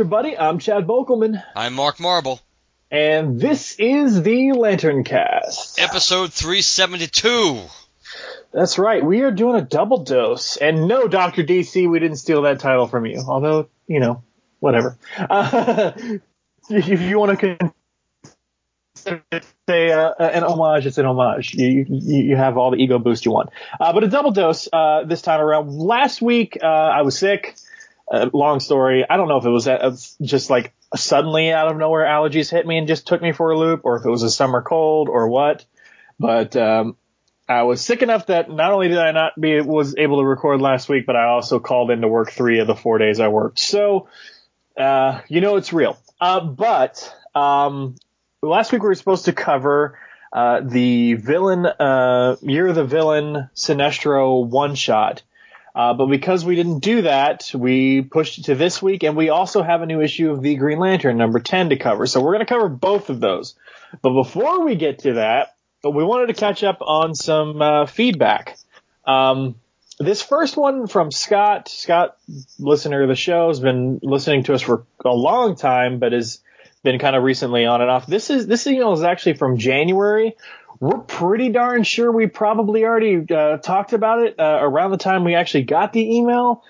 everybody. I'm Chad Bokelman, I'm Mark Marble. and this is the LanternCast. Episode 372. That's right. We are doing a double dose. And no, Dr. DC, we didn't steal that title from you. Although, you know, whatever. Uh, if you want to say uh, an homage, it's an homage. You, you, you have all the ego boost you want. Uh, but a double dose uh, this time around. Last week, uh, I was sick. Long story. I don't know if it was uh, just like suddenly out of nowhere allergies hit me and just took me for a loop, or if it was a summer cold or what. But um, I was sick enough that not only did I not be was able to record last week, but I also called in to work three of the four days I worked. So, uh, you know, it's real. Uh, but um, last week we were supposed to cover uh, the villain, Year of the Villain Sinestro one shot. Uh, but because we didn't do that, we pushed it to this week, and we also have a new issue of the Green Lantern number 10 to cover. So we're going to cover both of those. But before we get to that, we wanted to catch up on some uh, feedback. Um, this first one from Scott, Scott, listener of the show, has been listening to us for a long time, but has been kind of recently on and off. This is this email is actually from January. We're pretty darn sure we probably already uh, talked about it uh, around the time we actually got the email.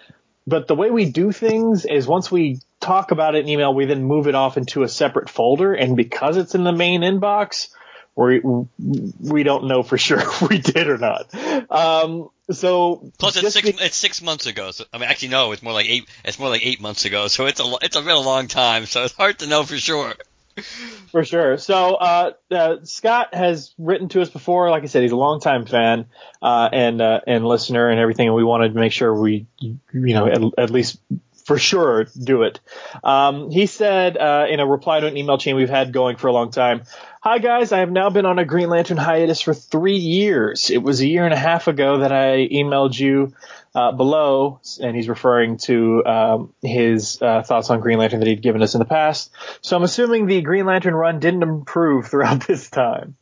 But the way we do things is once we talk about it in email, we then move it off into a separate folder. And because it's in the main inbox, we we don't know for sure if we did or not. Um, so Plus, it's six. be- it's six months ago. So I mean, actually, no. It's more like eight. It's more like eight months ago. So it's a. It's a real long time. So it's hard to know for sure. For sure. So uh, uh, Scott has written to us before. Like I said, he's a longtime fan uh, and uh, and listener and everything. And we wanted to make sure we, you know, at, at least for sure do it. Um, he said uh, in a reply to an email chain we've had going for a long time. Hi guys, I have now been on a Green Lantern hiatus for three years. It was a year and a half ago that I emailed you uh, below, and he's referring to um, his uh, thoughts on Green Lantern that he'd given us in the past. So I'm assuming the Green Lantern run didn't improve throughout this time.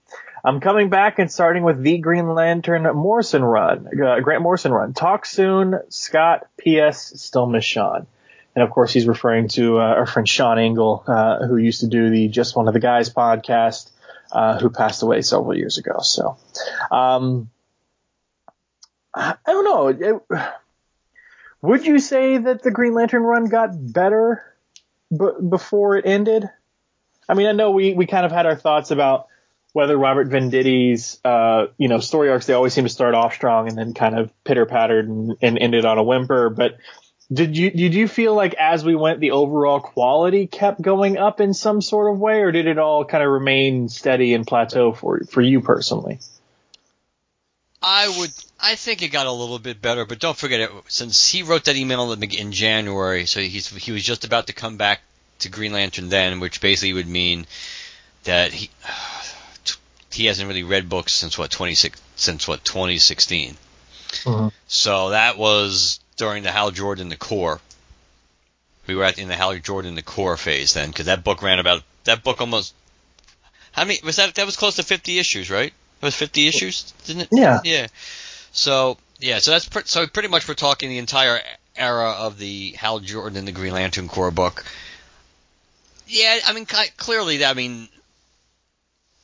I'm coming back and starting with the Green Lantern Morrison run, uh, Grant Morrison run. Talk soon, Scott. P.S. Still miss Sean. And of course, he's referring to uh, our friend Sean Engel, uh, who used to do the Just One of the Guys podcast, uh, who passed away several years ago. So, um, I don't know. It- would you say that the Green Lantern run got better b- before it ended? I mean, I know we, we kind of had our thoughts about whether Robert Venditti's, uh, you know, story arcs, they always seem to start off strong and then kind of pitter pattered and, and ended on a whimper. But did you, did you feel like as we went, the overall quality kept going up in some sort of way or did it all kind of remain steady and plateau for, for you personally? I would. I think it got a little bit better, but don't forget it. Since he wrote that email in January, so he's he was just about to come back to Green Lantern then, which basically would mean that he he hasn't really read books since what 26 since what 2016. Mhm. So that was during the Hal Jordan the Corps. We were at in the Hal Jordan the Corps phase then, because that book ran about that book almost. How many was that? That was close to 50 issues, right? It was 50 issues, didn't it? Yeah. Yeah. So yeah, so that's pre- so pretty much we're talking the entire era of the Hal Jordan and the Green Lantern Corps book. Yeah, I mean clearly, I mean,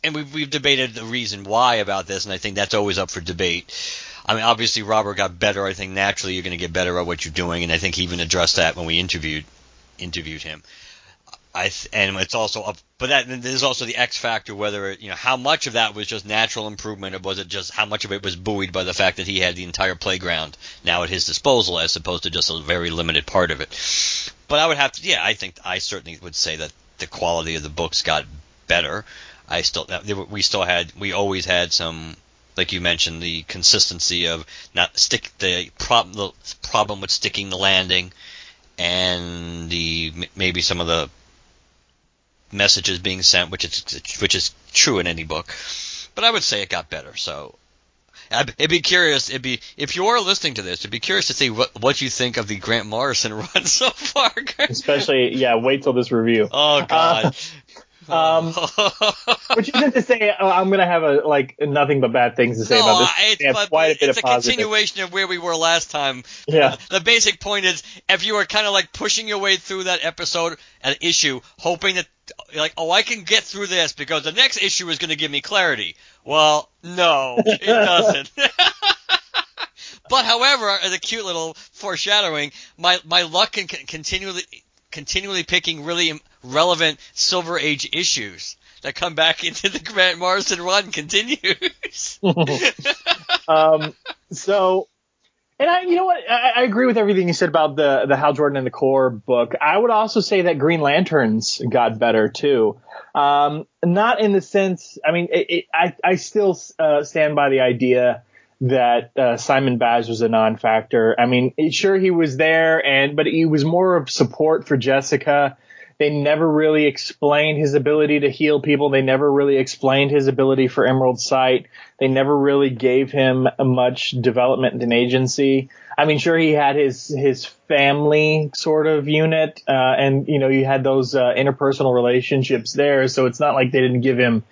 and we've we've debated the reason why about this, and I think that's always up for debate. I mean, obviously Robert got better. I think naturally you're going to get better at what you're doing, and I think he even addressed that when we interviewed interviewed him. I th- and it's also up, but that there's also the X factor whether you know how much of that was just natural improvement or was it just how much of it was buoyed by the fact that he had the entire playground now at his disposal as opposed to just a very limited part of it. But I would have to, yeah, I think I certainly would say that the quality of the books got better. I still we still had we always had some like you mentioned the consistency of not stick the problem the problem with sticking the landing and the maybe some of the messages being sent, which is which is true in any book. But I would say it got better. So it'd be curious. It'd be if you're listening to this, it'd be curious to see what what you think of the Grant Morrison run so far. Especially, yeah. Wait till this review. Oh God. Uh, Uh, um, which isn't to say uh, I'm gonna have a like nothing but bad things to say no, about this. It's, quite a bit it's of a positive. continuation of where we were last time. Yeah. The, the basic point is, if you were kind of like pushing your way through that episode, an issue, hoping that like, oh, I can get through this because the next issue is going to give me clarity. Well, no, it doesn't. but however, as a cute little foreshadowing, my my luck can continually continually picking really relevant Silver Age issues that come back into the Grant Morrison run continues. um, so, and I, you know what, I, I, agree with everything you said about the the Hal Jordan and the Corps book. I would also say that Green Lanterns got better too. Um, not in the sense, I mean, it, it, I I still uh, stand by the idea that uh, Simon Baz was a non-factor. I mean, sure he was there, and but he was more of support for Jessica. They never really explained his ability to heal people. They never really explained his ability for Emerald Sight. They never really gave him much development and agency. I mean, sure, he had his his family sort of unit, uh, and you know, you had those uh, interpersonal relationships there. So it's not like they didn't give him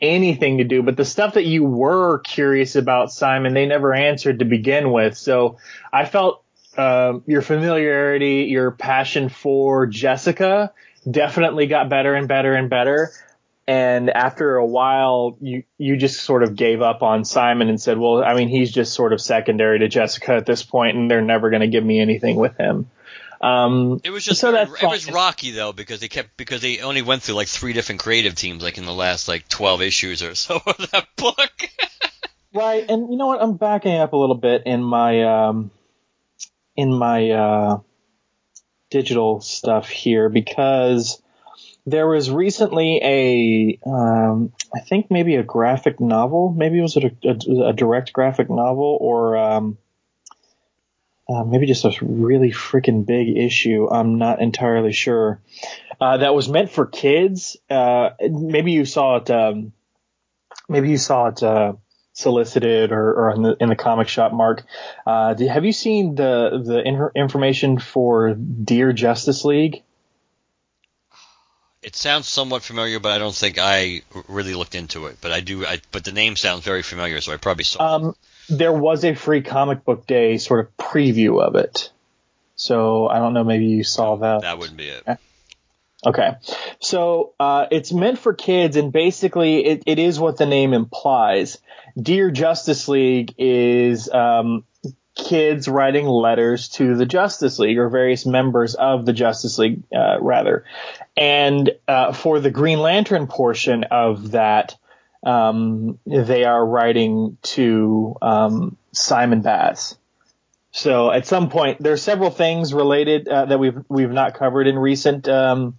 anything to do. But the stuff that you were curious about, Simon, they never answered to begin with. So I felt uh, your familiarity, your passion for Jessica, definitely got better and better and better. And after a while, you you just sort of gave up on Simon and said, "Well, I mean, he's just sort of secondary to Jessica at this point, and they're never going to give me anything with him." Um, it was just so that it was rocky though because they kept because they only went through like three different creative teams like in the last like twelve issues or so of that book. right, and you know what? I'm backing up a little bit in my um, in my uh, digital stuff here because there was recently a, um, I think maybe a graphic novel. Maybe it was a, a, a direct graphic novel or um, uh, maybe just a really freaking big issue. I'm not entirely sure. Uh, that was meant for kids. Uh, maybe you saw it. Um, maybe you saw it uh, solicited or, or in the in the comic shop. Mark, uh, did, have you seen the the in- information for Dear Justice League? It sounds somewhat familiar, but I don't think I really looked into it. But I do. I, but the name sounds very familiar, so I probably saw. Um, there was a free comic book day sort of preview of it, so I don't know. Maybe you saw that. That wouldn't be it. Okay. So uh, it's meant for kids, and basically it, it is what the name implies. Dear Justice League is um, kids writing letters to the Justice League or various members of the Justice League, uh, rather. And uh, for the Green Lantern portion of that, um, they are writing to um, Simon Baz. So at some point, there are several things related uh, that we've we've not covered in recent um,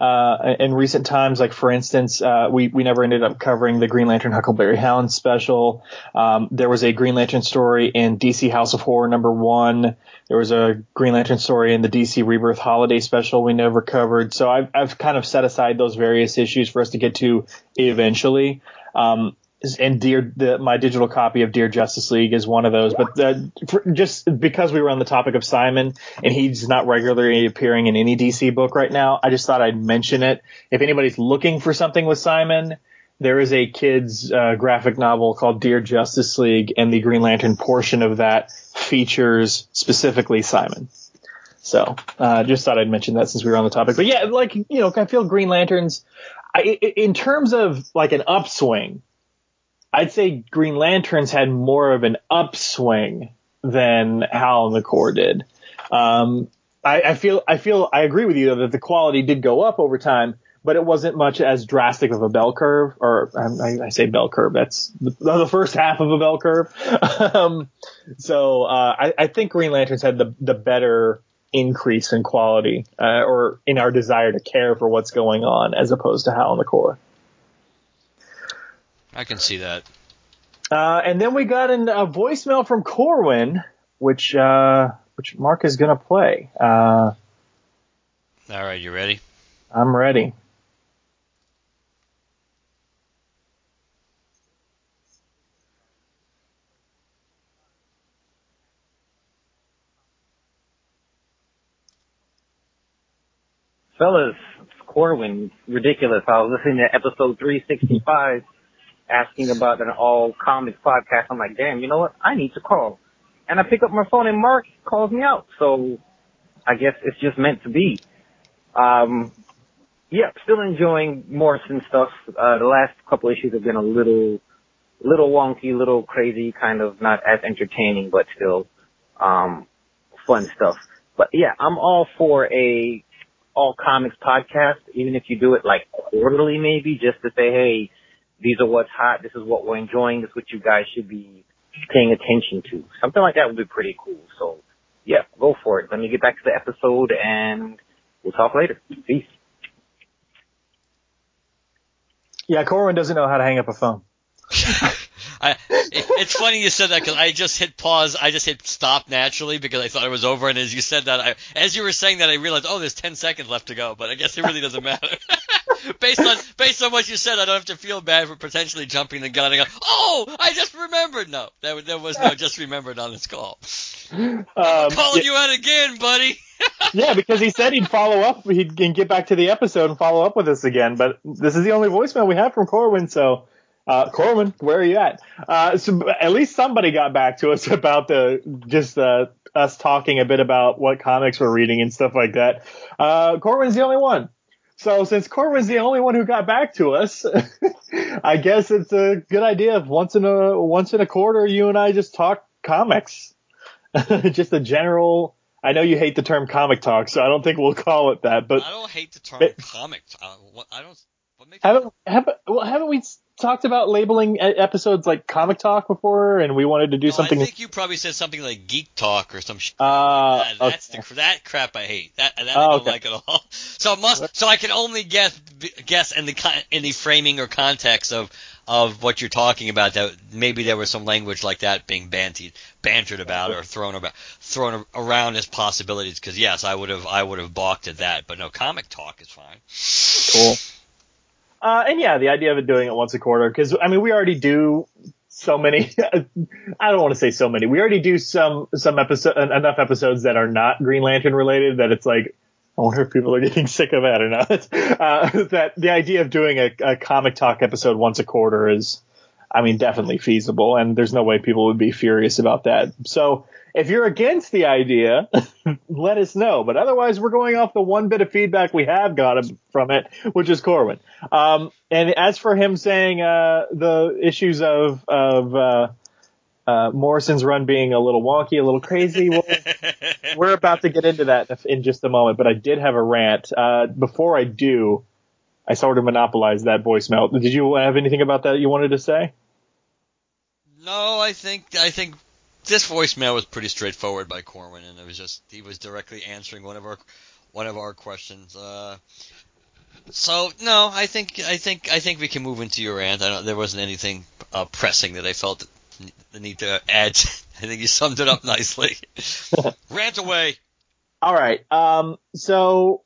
uh, in recent times. Like for instance, uh, we we never ended up covering the Green Lantern Huckleberry Hound special. Um, there was a Green Lantern story in DC House of Horror number one. There was a Green Lantern story in the DC Rebirth Holiday special we never covered. So I've I've kind of set aside those various issues for us to get to eventually. Um, and dear the, my digital copy of Dear Justice League is one of those. But the, for, just because we were on the topic of Simon and he's not regularly appearing in any DC book right now, I just thought I'd mention it. If anybody's looking for something with Simon, there is a kids uh, graphic novel called Dear Justice League, and the Green Lantern portion of that features specifically Simon. So, uh, just thought I'd mention that since we were on the topic. But yeah, like you know, I feel Green Lanterns. I, in terms of like an upswing, I'd say Green Lanterns had more of an upswing than Hal and the Corps did. Um, I, I feel I feel I agree with you though, that the quality did go up over time, but it wasn't much as drastic of a bell curve. Or I, I say bell curve. That's the, the, first half of a bell curve. um, so uh, I, I think Green Lanterns had the the better increase in quality uh, or in our desire to care for what's going on as opposed to Hal in the Corps. I can see that. Uh, and then we got an, a voicemail from Corwin, which uh, which Mark is going to play. Uh, All right, you ready? I'm ready. Fellas, Corwin, ridiculous. I was listening to episode 365 asking about an all comics podcast. I'm like, damn, you know what? I need to call. And I pick up my phone and Mark calls me out. So I guess it's just meant to be. Um, yeah, still enjoying Morrison stuff. Uh, the last couple issues have been a little, little wonky, little crazy, kind of not as entertaining, but still, um, fun stuff. But yeah, I'm all for a all comics podcast, even if you do it like quarterly maybe, just to say, hey, these are what's hot, this is what we're enjoying, this is what you guys should be paying attention to. Something like that would be pretty cool. So yeah, go for it. Let me get back to the episode and we'll talk later. Peace. Yeah, Corwin doesn't know how to hang up a phone. I, it, it's funny you said that because I just hit pause. I just hit stop naturally because I thought it was over. And as you said that, I, as you were saying that, I realized, oh, there's 10 seconds left to go. But I guess it really doesn't matter. based on based on what you said, I don't have to feel bad for potentially jumping the gun and go, oh, I just remembered. No, there, there was no just remembered on this call. Um, calling yeah. you out again, buddy. yeah, because he said he'd follow up, he'd get back to the episode and follow up with us again. But this is the only voicemail we have from Corwin, so uh, Corwin, where are you at? Uh, so at least somebody got back to us about the just uh, us talking a bit about what comics we're reading and stuff like that. Uh, Corwin's the only one. So since Corwin's the only one who got back to us, I guess it's a good idea if once in a once in a quarter you and I just talk comics. just a general. I know you hate the term comic talk, so I don't think we'll call it that. But I don't hate the term comic. Uh, talk. I don't. Haven't, haven't, well, haven't we talked about labeling episodes like comic talk before, and we wanted to do no, something. I think you probably said something like geek talk or some shit. Uh, that. That's okay. the that crap I hate. That that oh, I don't okay. like at all. So must so I can only guess guess in the in the framing or context of of what you're talking about that maybe there was some language like that being bantied, bantered about or thrown about thrown around as possibilities because yes I would have I would have balked at that but no comic talk is fine cool uh, and yeah, the idea of doing it once a quarter, because I mean, we already do so many. I don't want to say so many. We already do some some episode enough episodes that are not Green Lantern related that it's like. I wonder if people are getting sick of that or not. Uh, that the idea of doing a, a comic talk episode once a quarter is, I mean, definitely feasible, and there's no way people would be furious about that. So if you're against the idea, let us know. But otherwise, we're going off the one bit of feedback we have got from it, which is Corwin. Um, and as for him saying uh, the issues of of uh, uh, Morrison's run being a little wonky, a little crazy, well, we're about to get into that in just a moment. But I did have a rant. Uh, before I do, I sort of monopolized that voicemail. Did you have anything about that you wanted to say? No, I think I think this voicemail was pretty straightforward by Corwin, and it was just he was directly answering one of our one of our questions. Uh, so no, I think I think I think we can move into your rant. I don't, there wasn't anything uh, pressing that I felt the need to add. I think you summed it up nicely. rant away. All right. Um, so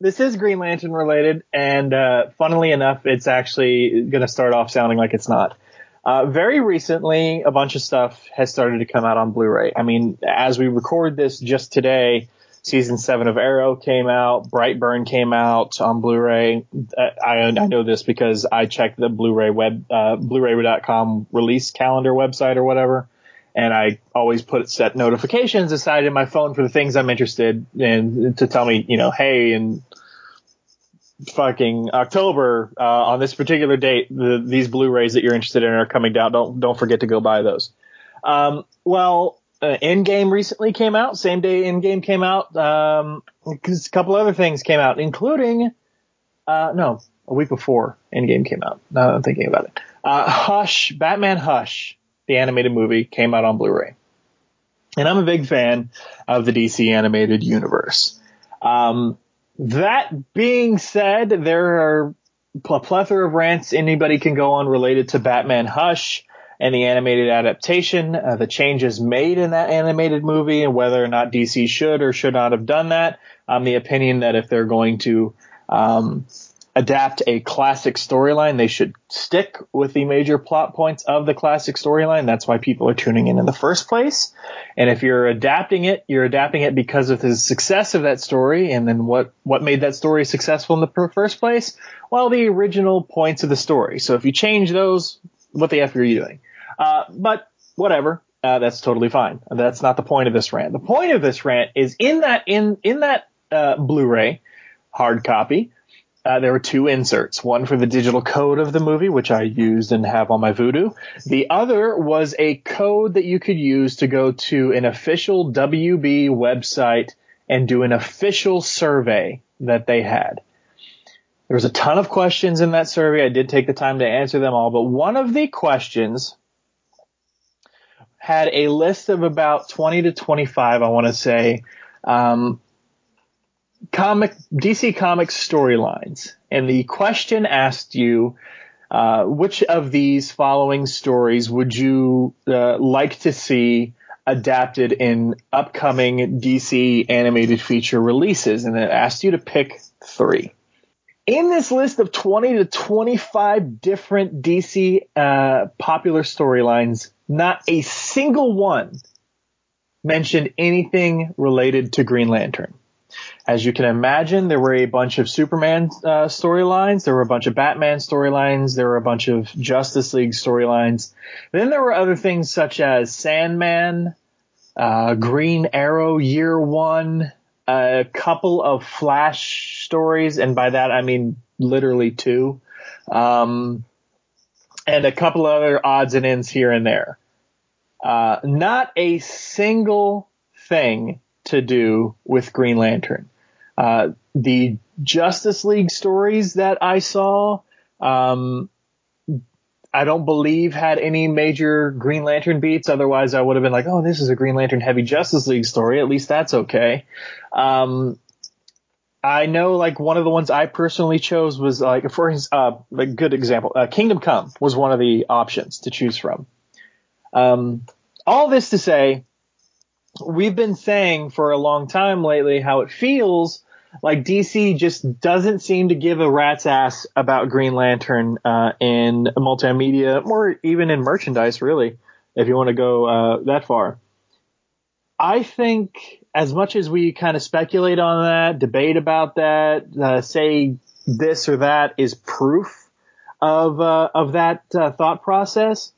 this is Green Lantern related, and uh, funnily enough, it's actually going to start off sounding like it's not. Uh, very recently, a bunch of stuff has started to come out on Blu-ray. I mean, as we record this just today, season seven of Arrow came out, Brightburn came out on Blu-ray. Uh, I, I know this because I checked the Blu-ray web, uh, Blu-ray.com release calendar website or whatever. And I always put set notifications aside in my phone for the things I'm interested in to tell me, you know, hey, and fucking October uh, on this particular date, the, these Blu-rays that you're interested in are coming down. Don't don't forget to go buy those. Um, well, uh, Endgame recently came out. Same day Endgame came out. Um, a couple other things came out, including, uh, no, a week before Endgame came out. Now I'm thinking about it. Uh, Hush, Batman Hush, the animated movie came out on Blu-ray. And I'm a big fan of the DC animated universe. Um, that being said, there are a plethora of rants anybody can go on related to Batman Hush and the animated adaptation, uh, the changes made in that animated movie, and whether or not DC should or should not have done that. I'm the opinion that if they're going to um, adapt a classic storyline, they should stick with the major plot points of the classic storyline. That's why people are tuning in in the first place. And if you're adapting it, you're adapting it because of the success of that story, and then what what made that story successful in the first place? Well, the original points of the story. So if you change those, what the f are you doing? Uh, but whatever. Uh, that's totally fine. That's not the point of this rant. The point of this rant is in that in in that uh, Blu-ray hard copy. Uh, there were two inserts, one for the digital code of the movie, which I used and have on my Vudu. The other was a code that you could use to go to an official WB website and do an official survey that they had. There was a ton of questions in that survey. I did take the time to answer them all, but one of the questions had a list of about 20 to 25, I want to say, um, comic DC Comics storylines, and the question asked you. Uh, which of these following stories would you uh, like to see adapted in upcoming DC animated feature releases? And it asked you to pick three. In this list of 20 to 25 different DC uh, popular storylines, not a single one mentioned anything related to Green Lantern. As you can imagine, there were a bunch of Superman uh, storylines, there were a bunch of Batman storylines, there were a bunch of Justice League storylines. Then there were other things such as Sandman, uh, Green Arrow Year One, a couple of Flash stories, and by that I mean literally two, um, and a couple of other odds and ends here and there. Uh, not a single thing to do with Green Lantern. Uh, the Justice League stories that I saw, um, I don't believe had any major Green Lantern beats. Otherwise, I would have been like, "Oh, this is a Green Lantern heavy Justice League story. At least that's okay." Um, I know, like one of the ones I personally chose was like, for his, uh, a good example, uh, Kingdom Come was one of the options to choose from. Um, all this to say, we've been saying for a long time lately how it feels like DC just doesn't seem to give a rat's ass about Green Lantern uh, in multimedia or even in merchandise, really, if you want to go uh, that far. I think as much as we kind of speculate on that, debate about that, uh, say this or that is proof of uh, of that uh, thought process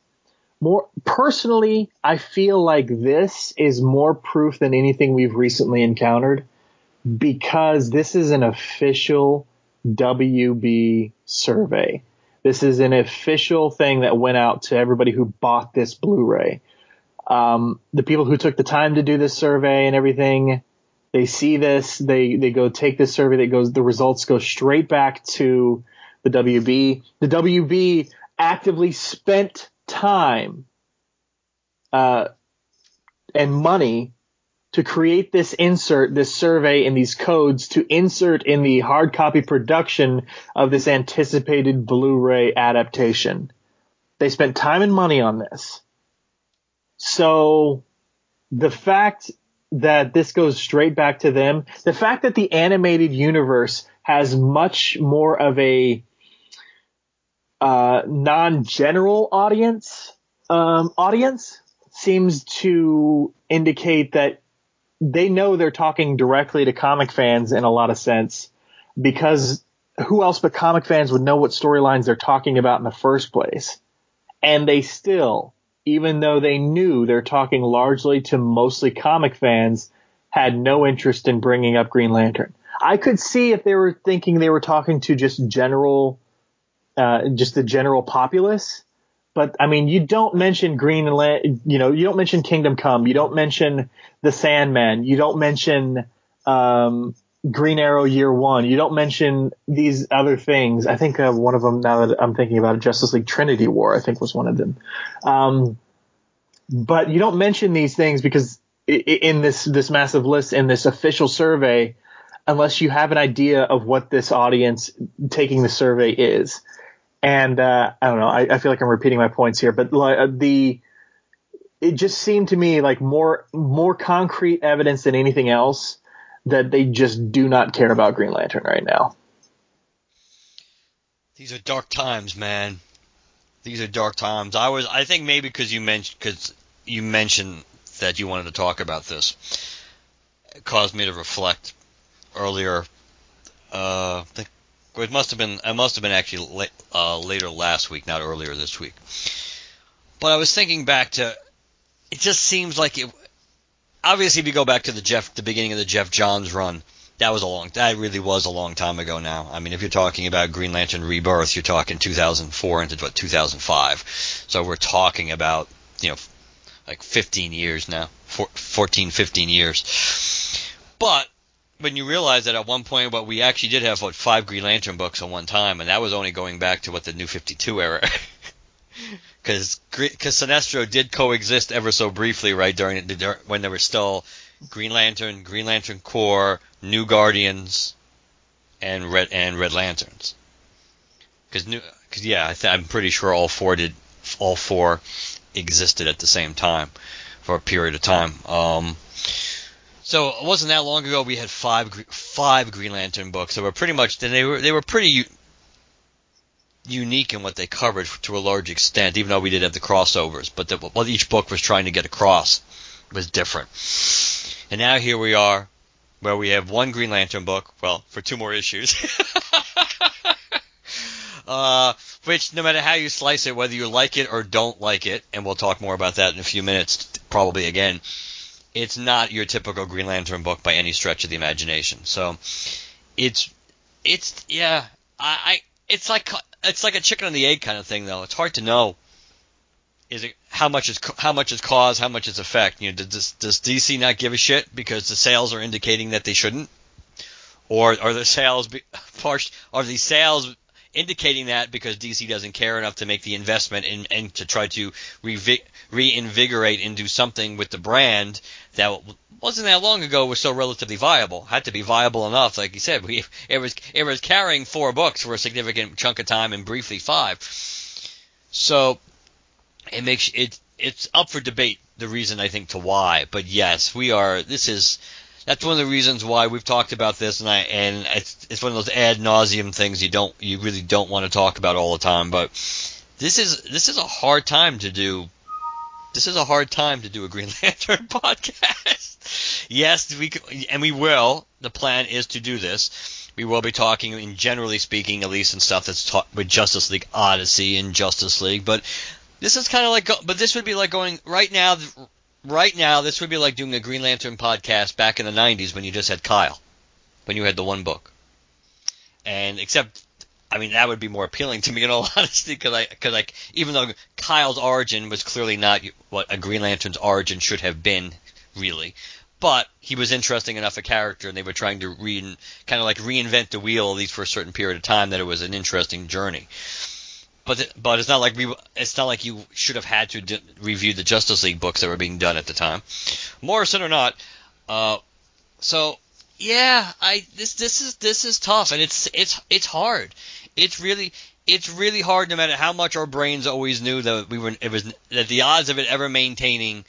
more personally, I feel like this is more proof than anything we've recently encountered because this is an official WB survey. This is an official thing that went out to everybody who bought this Blu-ray. Um, the people who took the time to do this survey and everything, they see this, they, they go take this survey that goes, the results go straight back to the WB. The WB actively spent time uh, and money to create this insert, this survey and these codes to insert in the hard copy production of this anticipated Blu-ray adaptation. They spent time and money on this. So the fact that this goes straight back to them, the fact that the animated universe has much more of a uh, non-general audience um, audience seems to indicate that they know they're talking directly to comic fans in a lot of sense because who else but comic fans would know what storylines they're talking about in the first place? And they still, even though they knew they're talking largely to mostly comic fans, had no interest in bringing up Green Lantern. I could see if they were thinking they were talking to just general uh, just the general populace, but I mean, you don't mention Green Lan- you know, you don't mention Kingdom Come, you don't mention the Sandman, you don't mention um, Green Arrow Year One, you don't mention these other things. I think uh, one of them, now that I'm thinking about it, Justice League Trinity War, I think was one of them. Um, but you don't mention these things because in this this massive list in this official survey, unless you have an idea of what this audience taking the survey is. And uh, I don't know. I, I feel like I'm repeating my points here, but uh, the it just seemed to me like more more concrete evidence than anything else that they just do not care about Green Lantern right now. These are dark times, man. These are dark times. I was, I think maybe because you mentioned, because you mentioned that you wanted to talk about this, it caused me to reflect earlier. Uh, I think it must have been, it must have been actually la- uh, later last week, not earlier this week. But I was thinking back to, it just seems like it. Obviously, if you go back to the Geoff, the beginning of the Geoff Johns run, that was a long that really was a long time ago now. I mean, if you're talking about Green Lantern Rebirth, you're talking 2004 into what 2005. So we're talking about, you know, like 15 years now, four, 14 15 years. But when you realize that at one point what we actually did have what five Green Lantern books at one time and that was only going back to what the new 52 era. Cuz cuz Sinestro did coexist ever so briefly right during when there were still Green Lantern, Green Lantern Corps, New Guardians, and Red and Red Lanterns. Because new, cause yeah, I th- I'm pretty sure all four did, all four existed at the same time for a period of time. Um, so it wasn't that long ago we had five five Green Lantern books that were pretty much they were they were pretty unique in what they covered to a large extent, even though we did have the crossovers. But the, what each book was trying to get across was different. And now here we are, where we have one Green Lantern book, well, for two more issues. uh, which, no matter how you slice it, whether you like it or don't like it, and we'll talk more about that in a few minutes, probably again, it's not your typical Green Lantern book by any stretch of the imagination. So, it's, it's, yeah, I, I it's like, it's like a chicken and the egg kind of thing, though. It's hard to know is it how much is how much is cause, how much is effect? You know, does does DC not give a shit because the sales are indicating that they shouldn't, or are the sales be, are the sales indicating that because DC doesn't care enough to make the investment and and to try to revi- reinvigorate into something with the brand that wasn't that long ago was so relatively viable. Had to be viable enough, like you said. We it was it was carrying four books for a significant chunk of time and briefly five. So it makes it it's up for debate the reason I think to why. But yes, we are. This is that's one of the reasons why we've talked about this, and I and it's it's one of those ad nauseum things you don't you really don't want to talk about all the time. But this is this is a hard time to do. This is a hard time to do a Green Lantern podcast. yes, we and we will. The plan is to do this. We will be talking, in generally speaking, at least in stuff that's taught with Justice League Odyssey and Justice League, but this is kind of like, but this would be like going right now. Right now, this would be like doing a Green Lantern podcast back in the '90s when you just had Kyle, when you had the one book. And except, I mean, that would be more appealing to me in all honesty, because I, because like, even though Kyle's origin was clearly not what a Green Lantern's origin should have been, really, but he was interesting enough a character, and they were trying to re, kind of like reinvent the wheel, at least for a certain period of time, that it was an interesting journey but but it's not like we it's not like you should have had to d- review the Justice League books that were being done at the time, Morrison or not. Uh, so yeah, I this this is this is tough and it's it's it's hard. It's really it's really hard no matter how much our brains always knew that we were it was that the odds of it ever maintaining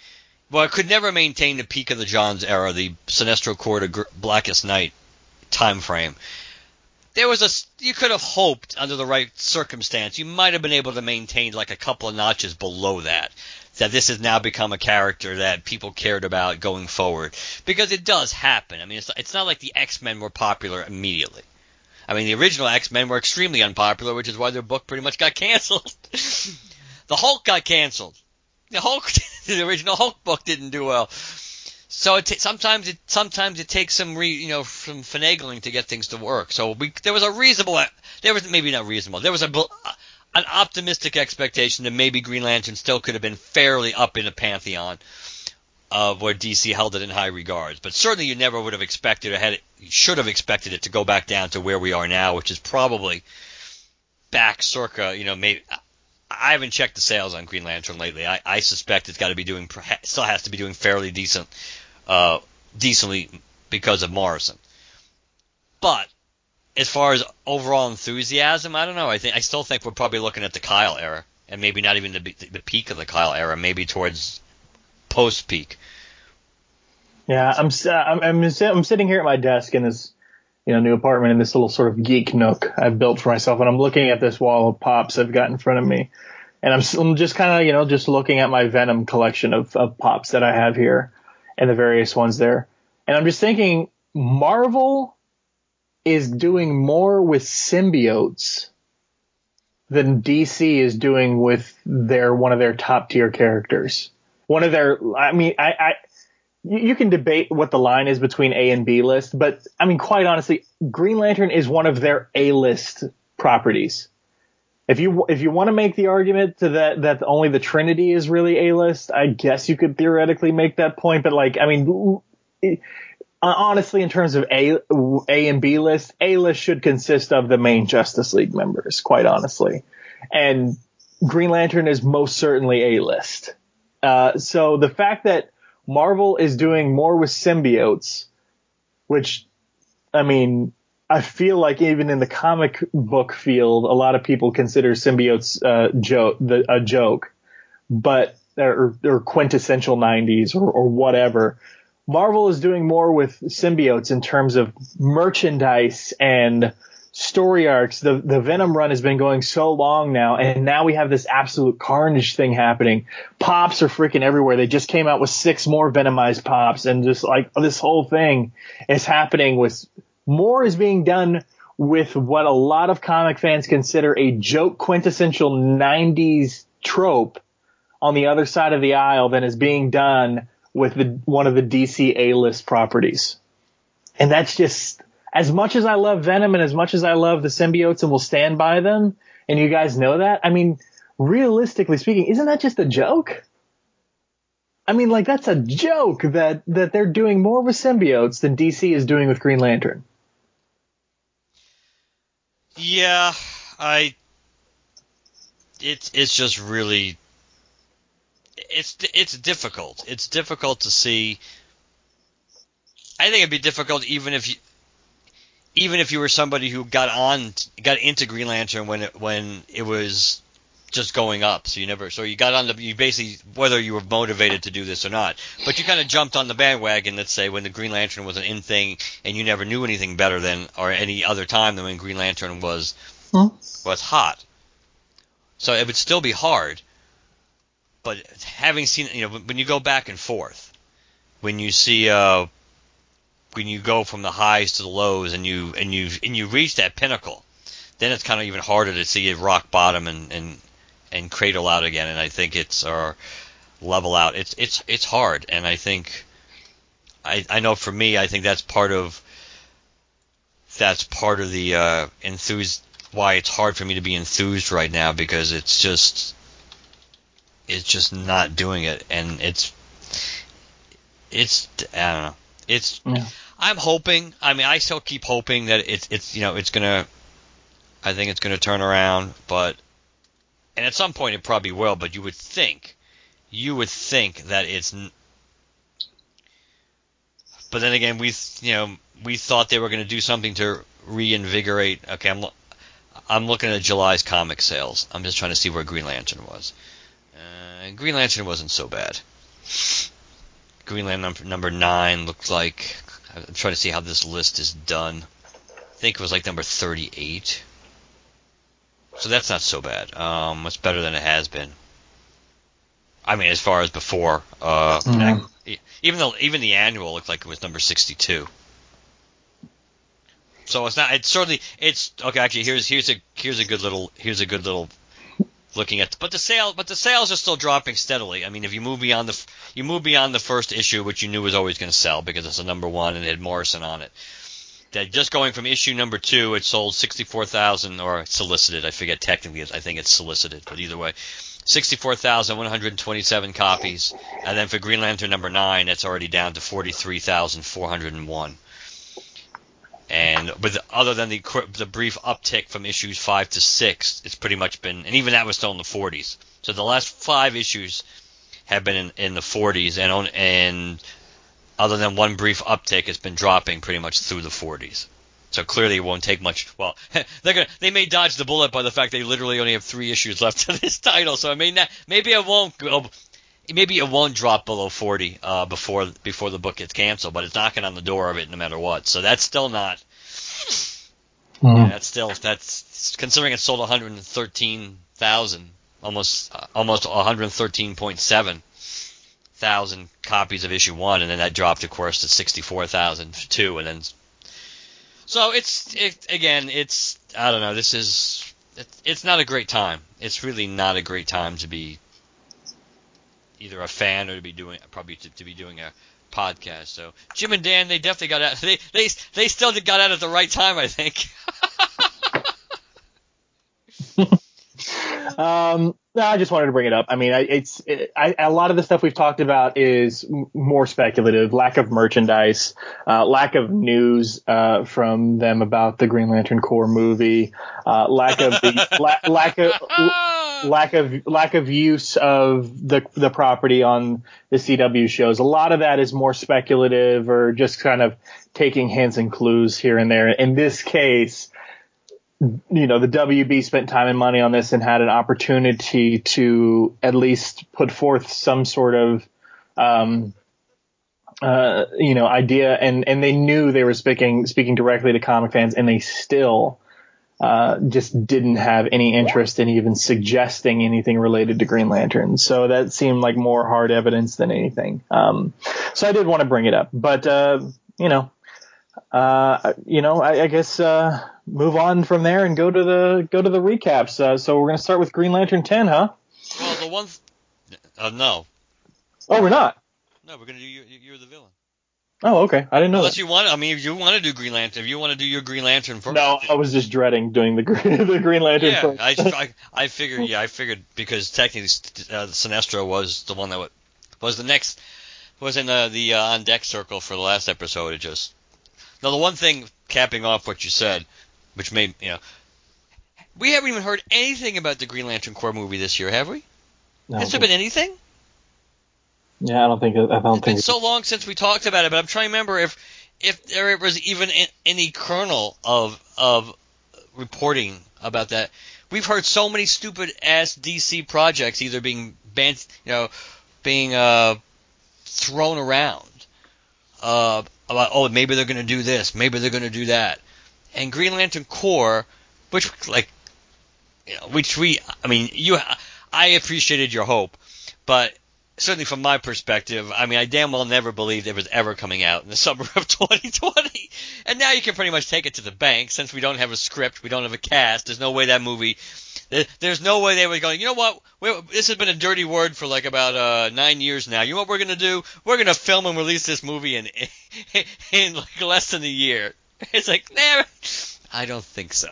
well it could never maintain the peak of the Johns era, the Sinestro Corps to Blackest Night time frame there was a you could have hoped under the right circumstance you might have been able to maintain like a couple of notches below that that this has now become a character that people cared about going forward. Because it does happen. I mean it's, it's not like the x-men were popular immediately i mean the original x-men were extremely unpopular which is why their book pretty much got canceled. The hulk got canceled. The hulk the original hulk book didn't do well. So it t- sometimes it sometimes it takes some re, you know some finagling to get things to work. So we there was a reasonable there was maybe not reasonable there was a an optimistic expectation that maybe Green Lantern still could have been fairly up in the pantheon of where DC held it in high regards. But certainly you never would have expected or had it, should have expected it to go back down to where we are now, which is probably back circa, you know, maybe. I haven't checked the sales on Green Lantern lately. I, I suspect it's got to be doing, still has to be doing fairly decent, uh, decently because of Morrison. But as far as overall enthusiasm, I don't know. I think I still think we're probably looking at the Kyle era, and maybe not even the the peak of the Kyle era. Maybe towards post peak. Yeah, I'm, uh, I'm I'm I'm sitting here at my desk in this you know new apartment in this little sort of geek nook I've built for myself, and I'm looking at this wall of pops I've got in front of me, and I'm, I'm just kind of you know just looking at my Venom collection of, of pops that I have here, and the various ones there, and I'm just thinking Marvel is doing more with symbiotes than DC is doing with their one of their top tier characters. One of their, I mean, I, I, you can debate what the line is between A and B list, but I mean, quite honestly, Green Lantern is one of their A list properties. If you if you want to make the argument to that that only the Trinity is really A list, I guess you could theoretically make that point. But like, I mean, uh, honestly, in terms of A, A and B list, A list should consist of the main Justice League members, quite honestly. And Green Lantern is most certainly A list. Uh, so the fact that Marvel is doing more with symbiotes, which, I mean, I feel like even in the comic book field, a lot of people consider symbiotes uh, joke, the, a joke, but or, or quintessential 90s or, or whatever. Marvel is doing more with symbiotes in terms of merchandise and story arcs. The the Venom run has been going so long now, and now we have this absolute carnage thing happening. Pops are freaking everywhere. They just came out with six more Venomized pops, and just like this whole thing is happening with more is being done with what a lot of comic fans consider a joke quintessential 90s trope on the other side of the aisle than is being done with the, one of the DC A-list properties. And that's just, as much as I love Venom and as much as I love the symbiotes and will stand by them, and you guys know that, I mean, realistically speaking, isn't that just a joke? I mean, like that's a joke that that they're doing more with symbiotes than DC is doing with Green Lantern. Yeah, I. It's it's just really it's it's difficult. It's difficult to see. I think it'd be difficult even if you even if you were somebody who got on got into Green Lantern when it when it was just going up. So you never so you got on the you basically whether you were motivated to do this or not, but you kind of jumped on the bandwagon. Let's say when the Green Lantern was an in thing, and you never knew anything better than or any other time than when Green Lantern was hmm. was hot. So it would still be hard but having seen, you know, when you go back and forth, when you see, uh, when you go from the highs to the lows and you and you and you reach that pinnacle, then it's kind of even harder to see it rock bottom and and and cradle out again. And I think it's or level out. It's it's it's hard, and I think I I know for me, I think that's part of that's part of the uh, enthused why it's hard for me to be enthused right now because it's just it's just not doing it, and it's it's I don't know. It's yeah. I'm hoping. I mean, I still keep hoping that it's it's you know it's gonna. I think it's gonna turn around, but and at some point it probably will. But you would think, you would think that it's. But then again, we you know we thought they were to do something to reinvigorate. Okay, I'm I'm looking at July's comic sales. I'm just trying to see where Green Lantern was. Uh, Green Lantern wasn't so bad. Green Lantern number, number nine looked like. I'm trying to see how this list is done. I think it was like number 38. So that's not so bad. Um, it's better than it has been. I mean, as far as before, uh, mm-hmm. even though even the annual looked like it was number 62. So it's not. It's certainly. It's okay. Actually, here's here's a here's a good little here's a good little looking at, but the sale, but the sales are still dropping steadily. I mean, if you move beyond the, you move beyond the first issue, which you knew was always going to sell because it's a number one and it had Morrison on it. that just going from issue number two, it sold 64,000 or solicited. I forget technically. I think it's solicited, but either way, 64,127 copies. And then for Green Lantern number nine, it's already down to 43,401. And with other than the the brief uptick from issues five to six, it's pretty much been, and even that was still in the 40s. So the last five issues have been in, in the 40s, and on, and other than one brief uptick, it's been dropping pretty much through the 40s. So clearly, it won't take much. Well, they're gonna they may dodge the bullet by the fact they literally only have three issues left to this title. So I mean, maybe it won't go. Maybe it won't drop below 40 uh, before before the book gets canceled, but it's knocking on the door of it no matter what. So that's still not. Mm. Yeah, that's still that's considering it sold 113,000, almost uh, almost 113.7 thousand copies of issue one, and then that dropped, of course, to 64,000 two, and then so it's it again. It's I don't know. This is it, it's not a great time. It's really not a great time to be either a fan or to be doing probably to, to be doing a podcast. So Jim and Dan, they definitely got out. They they they still got out at the right time, I think. Um, no, I just wanted to bring it up. I mean, I, it's it, I, a lot of the stuff we've talked about is m- more speculative, lack of merchandise, uh, lack of news uh, from them about the Green Lantern Corps movie, uh, lack of the la- lack of lack of lack of use of the the property on the CW shows. A lot of that is more speculative or just kind of taking hints and clues here and there. In this case, you know, the WB spent time and money on this and had an opportunity to at least put forth some sort of, um, uh, you know, idea and, and they knew they were speaking, speaking directly to comic fans and they still, uh, just didn't have any interest in even suggesting anything related to Green Lantern. So that seemed like more hard evidence than anything. Um, so I did want to bring it up, but, uh, you know, uh, you know, I, I guess, uh, move on from there and go to the go to the recaps. Uh, so we're gonna start with Green Lantern 10, huh? Well, the one. Th- uh, no. Oh, we're not. No, we're gonna do you. You're the villain. Oh, okay. I didn't know. Unless That. you want. I mean, if you want to do Green Lantern, if you want to do your Green Lantern first. No, I was just dreading doing the Green, the Green Lantern Yeah, first. I, I, I figured. Yeah, I figured because technically uh, Sinestro was the one that wa- was the next was in the the uh, on deck circle for the last episode. It just now the one thing capping off what you said, which made you know, we haven't even heard anything about the Green Lantern Corps movie this year, have we? No, Has there been anything? Yeah, I don't think. I don't It's been so long since we talked about it, but I'm trying to remember if if there was even any kernel of of reporting about that. We've heard so many stupid ass DC projects either being banned, you know, being uh, thrown around uh, about oh maybe they're going to do this, maybe they're going to do that, and Green Lantern Corps, which like, you know, which we, I mean, you, I appreciated your hope, but certainly from my perspective, I mean, I damn well never believed it was ever coming out in the summer of 2020. And now you can pretty much take it to the bank since we don't have a script, we don't have a cast. There's no way that movie. There's no way they were going. You know what? we this has been a dirty word for like about uh, nine years now. You know what we're gonna do? We're gonna film and release this movie in in like less than a year. It's like, nah, I don't think so.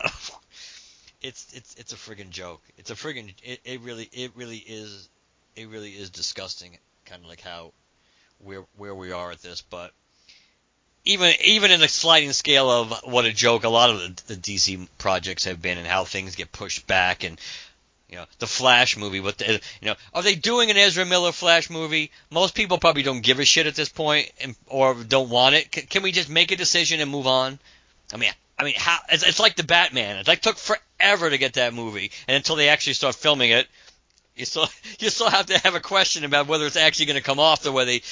It's it's it's a friggin' joke. It's a friggin' it, it really it really is it really is disgusting, kind of like how where where we are at this. But even even in the sliding scale of what a joke a lot of the, the DC projects have been, and how things get pushed back, and you know the Flash movie. What the, you know are they doing an Ezra Miller Flash movie? Most people probably don't give a shit at this point, and, or don't want it. Can, can we just make a decision and move on? I mean. I mean, how it's, it's like the Batman. It like took forever to get that movie, and until they actually start filming it, you still you still have to have a question about whether it's actually going to come off the way they.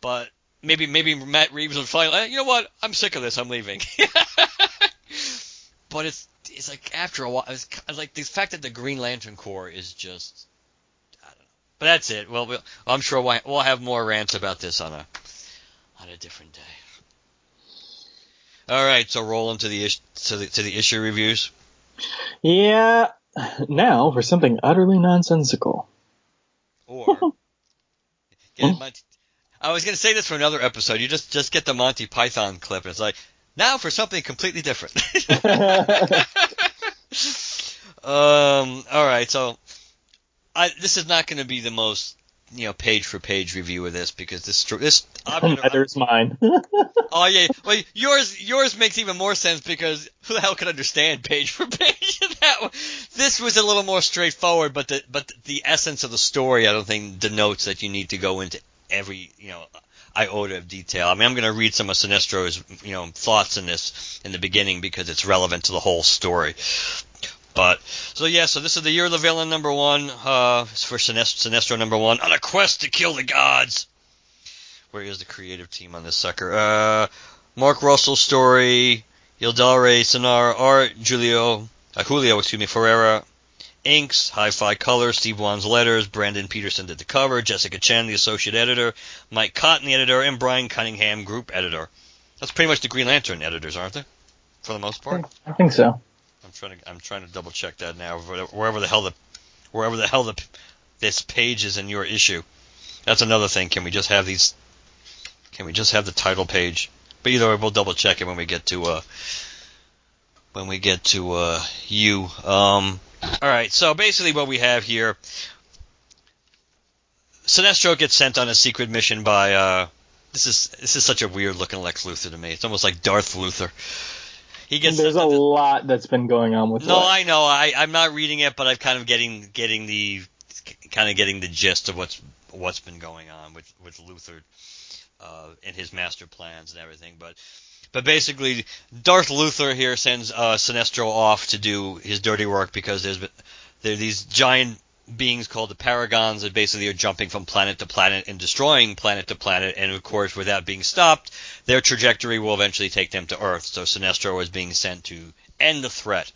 But maybe maybe Matt Reeves will finally, "Eh, you know what? I'm sick of this. I'm leaving. but it's it's like after a while, it's like the fact that the Green Lantern Corps is just. I don't know. But that's it. Well, we'll I'm sure we'll, we'll have more rants about this on a on a different day. All right, so roll into the to the to the issue reviews. Yeah. Now for something utterly nonsensical. Or get Monty, I was going to say this for another episode. You just just get the Monty Python clip, and it's like Now for something completely different. um. All right. So, I this is not going to be the most you know page for page review of this because this this Neither's mine. Oh yeah, well yours yours makes even more sense because who the hell can understand page for page? that one- this was a little more straightforward, but the but the essence of the story I don't think denotes that you need to go into every you know iota of detail. I mean I'm going to read some of Sinestro's you know thoughts in this in the beginning because it's relevant to the whole story. But so yeah, so this is the year of the villain number one uh, for Sinest- Sinestro number one on a quest to kill the gods. Where is the creative team on this sucker? Uh, Mark Russell story, Yildiray Cinar art, Julio, uh, Julio, excuse me, Ferreira, inks, Hi-Fi color, Steve Wands letters, Brandon Peterson did the cover, Jessica Chen, the associate editor, Mike Cotton, the editor, and Brian Cunningham, group editor. That's pretty much the Green Lantern editors, aren't they? For the most part. I think so. I'm trying to I'm trying to double check that now. Wherever the hell the wherever the hell the this page is in your issue. That's another thing. Can we just have these? Can we just have the title page? But either way, we'll double check it when we get to uh when we get to uh you. Um. All right. So basically, what we have here. Sinestro gets sent on a secret mission by uh this is this is such a weird looking Lex Luthor to me. It's almost like Darth Luthor. He gets There's sent a lot that's been going on with no. I know. I I'm not reading it, but I'm kind of getting getting the kind of getting the gist of what's what's been going on with with Luthor uh, and his master plans and everything. But but basically, Darth Luthor here sends uh, Sinestro off to do his dirty work because there's there are these giant beings called the Paragons that basically are jumping from planet to planet and destroying planet to planet, and of course, without being stopped, their trajectory will eventually take them to Earth. So Sinestro is being sent to end the threat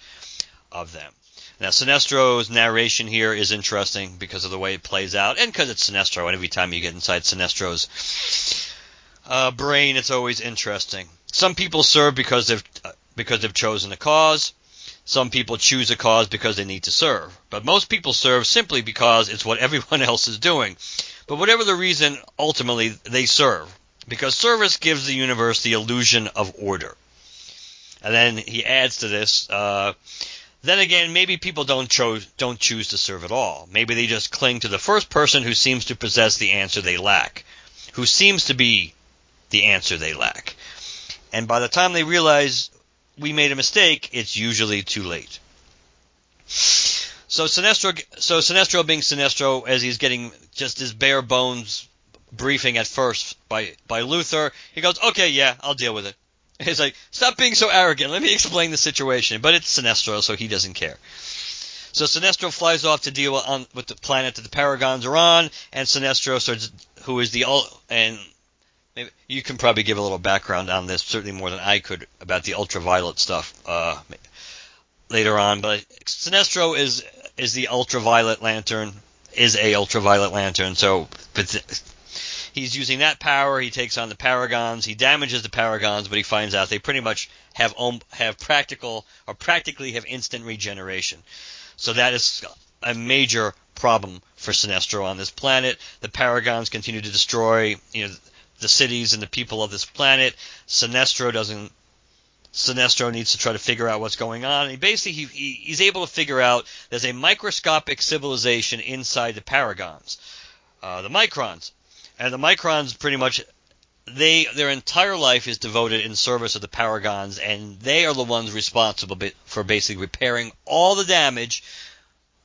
of them. Now, Sinestro's narration here is interesting because of the way it plays out, and because it's Sinestro, and every time you get inside Sinestro's uh, brain, it's always interesting. Some people serve because they've uh, because they've chosen a cause. Some people choose a cause because they need to serve. But most people serve simply because it's what everyone else is doing. But whatever the reason, ultimately they serve because service gives the universe the illusion of order. And then he adds to this. Uh, then again, maybe people don't choose don't choose to serve at all. Maybe they just cling to the first person who seems to possess the answer they lack, who seems to be the answer they lack. And by the time they realize we made a mistake, it's usually too late. So Sinestro, so Sinestro being Sinestro, as he's getting just his bare bones briefing at first by by Luthor, he goes, "Okay, yeah, I'll deal with it." He's like, "Stop being so arrogant. Let me explain the situation." But it's Sinestro, so he doesn't care. So Sinestro flies off to deal on with the planet that the Paragons are on, and Sinestro, starts, who is the and maybe you can probably give a little background on this, certainly more than I could about the ultraviolet stuff uh, later on. But Sinestro is is the ultraviolet lantern, is a ultraviolet lantern. So, but he's using that power. He takes on the Paragons. He damages the Paragons, but he finds out they pretty much have have practical or practically have instant regeneration. So that is a major problem for Sinestro on this planet. The Paragons continue to destroy, you know, the cities and the people of this planet. Sinestro doesn't. Sinestro needs to try to figure out what's going on. And basically he, he, he's able to figure out there's a microscopic civilization inside the Paragons, uh, the Microns, and the Microns pretty much they their entire life is devoted in service of the Paragons, and they are the ones responsible for basically repairing all the damage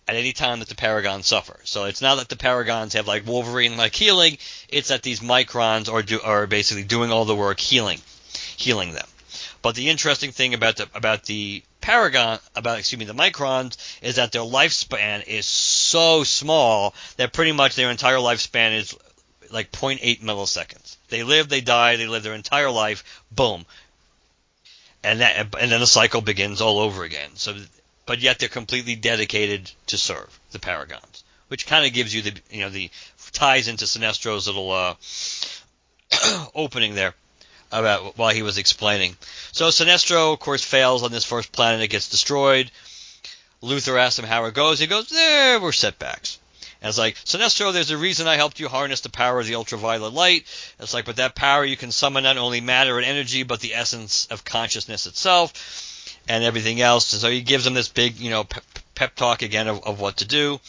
at any time that the Paragons suffer. So it's not that the Paragons have like Wolverine like healing; it's that these Microns are do, are basically doing all the work healing, healing them. But the interesting thing about the about the Paragon about excuse me the Microns is that their lifespan is so small that pretty much their entire lifespan is like 0.8 milliseconds. They live, they die, they live their entire life, boom, and that and then the cycle begins all over again. So, but yet they're completely dedicated to serve the Paragons, which kind of gives you the you know the ties into Sinestro's little uh, opening there about while he was explaining. So Sinestro, of course, fails on this first planet. It gets destroyed. Luthor asks him how it goes. He goes, "There were setbacks." And it's like, Sinestro, there's a reason I helped you harness the power of the ultraviolet light. It's like, but that power you can summon not only matter and energy, but the essence of consciousness itself and everything else. And so he gives him this big, you know, pep, talk again of, of what to do.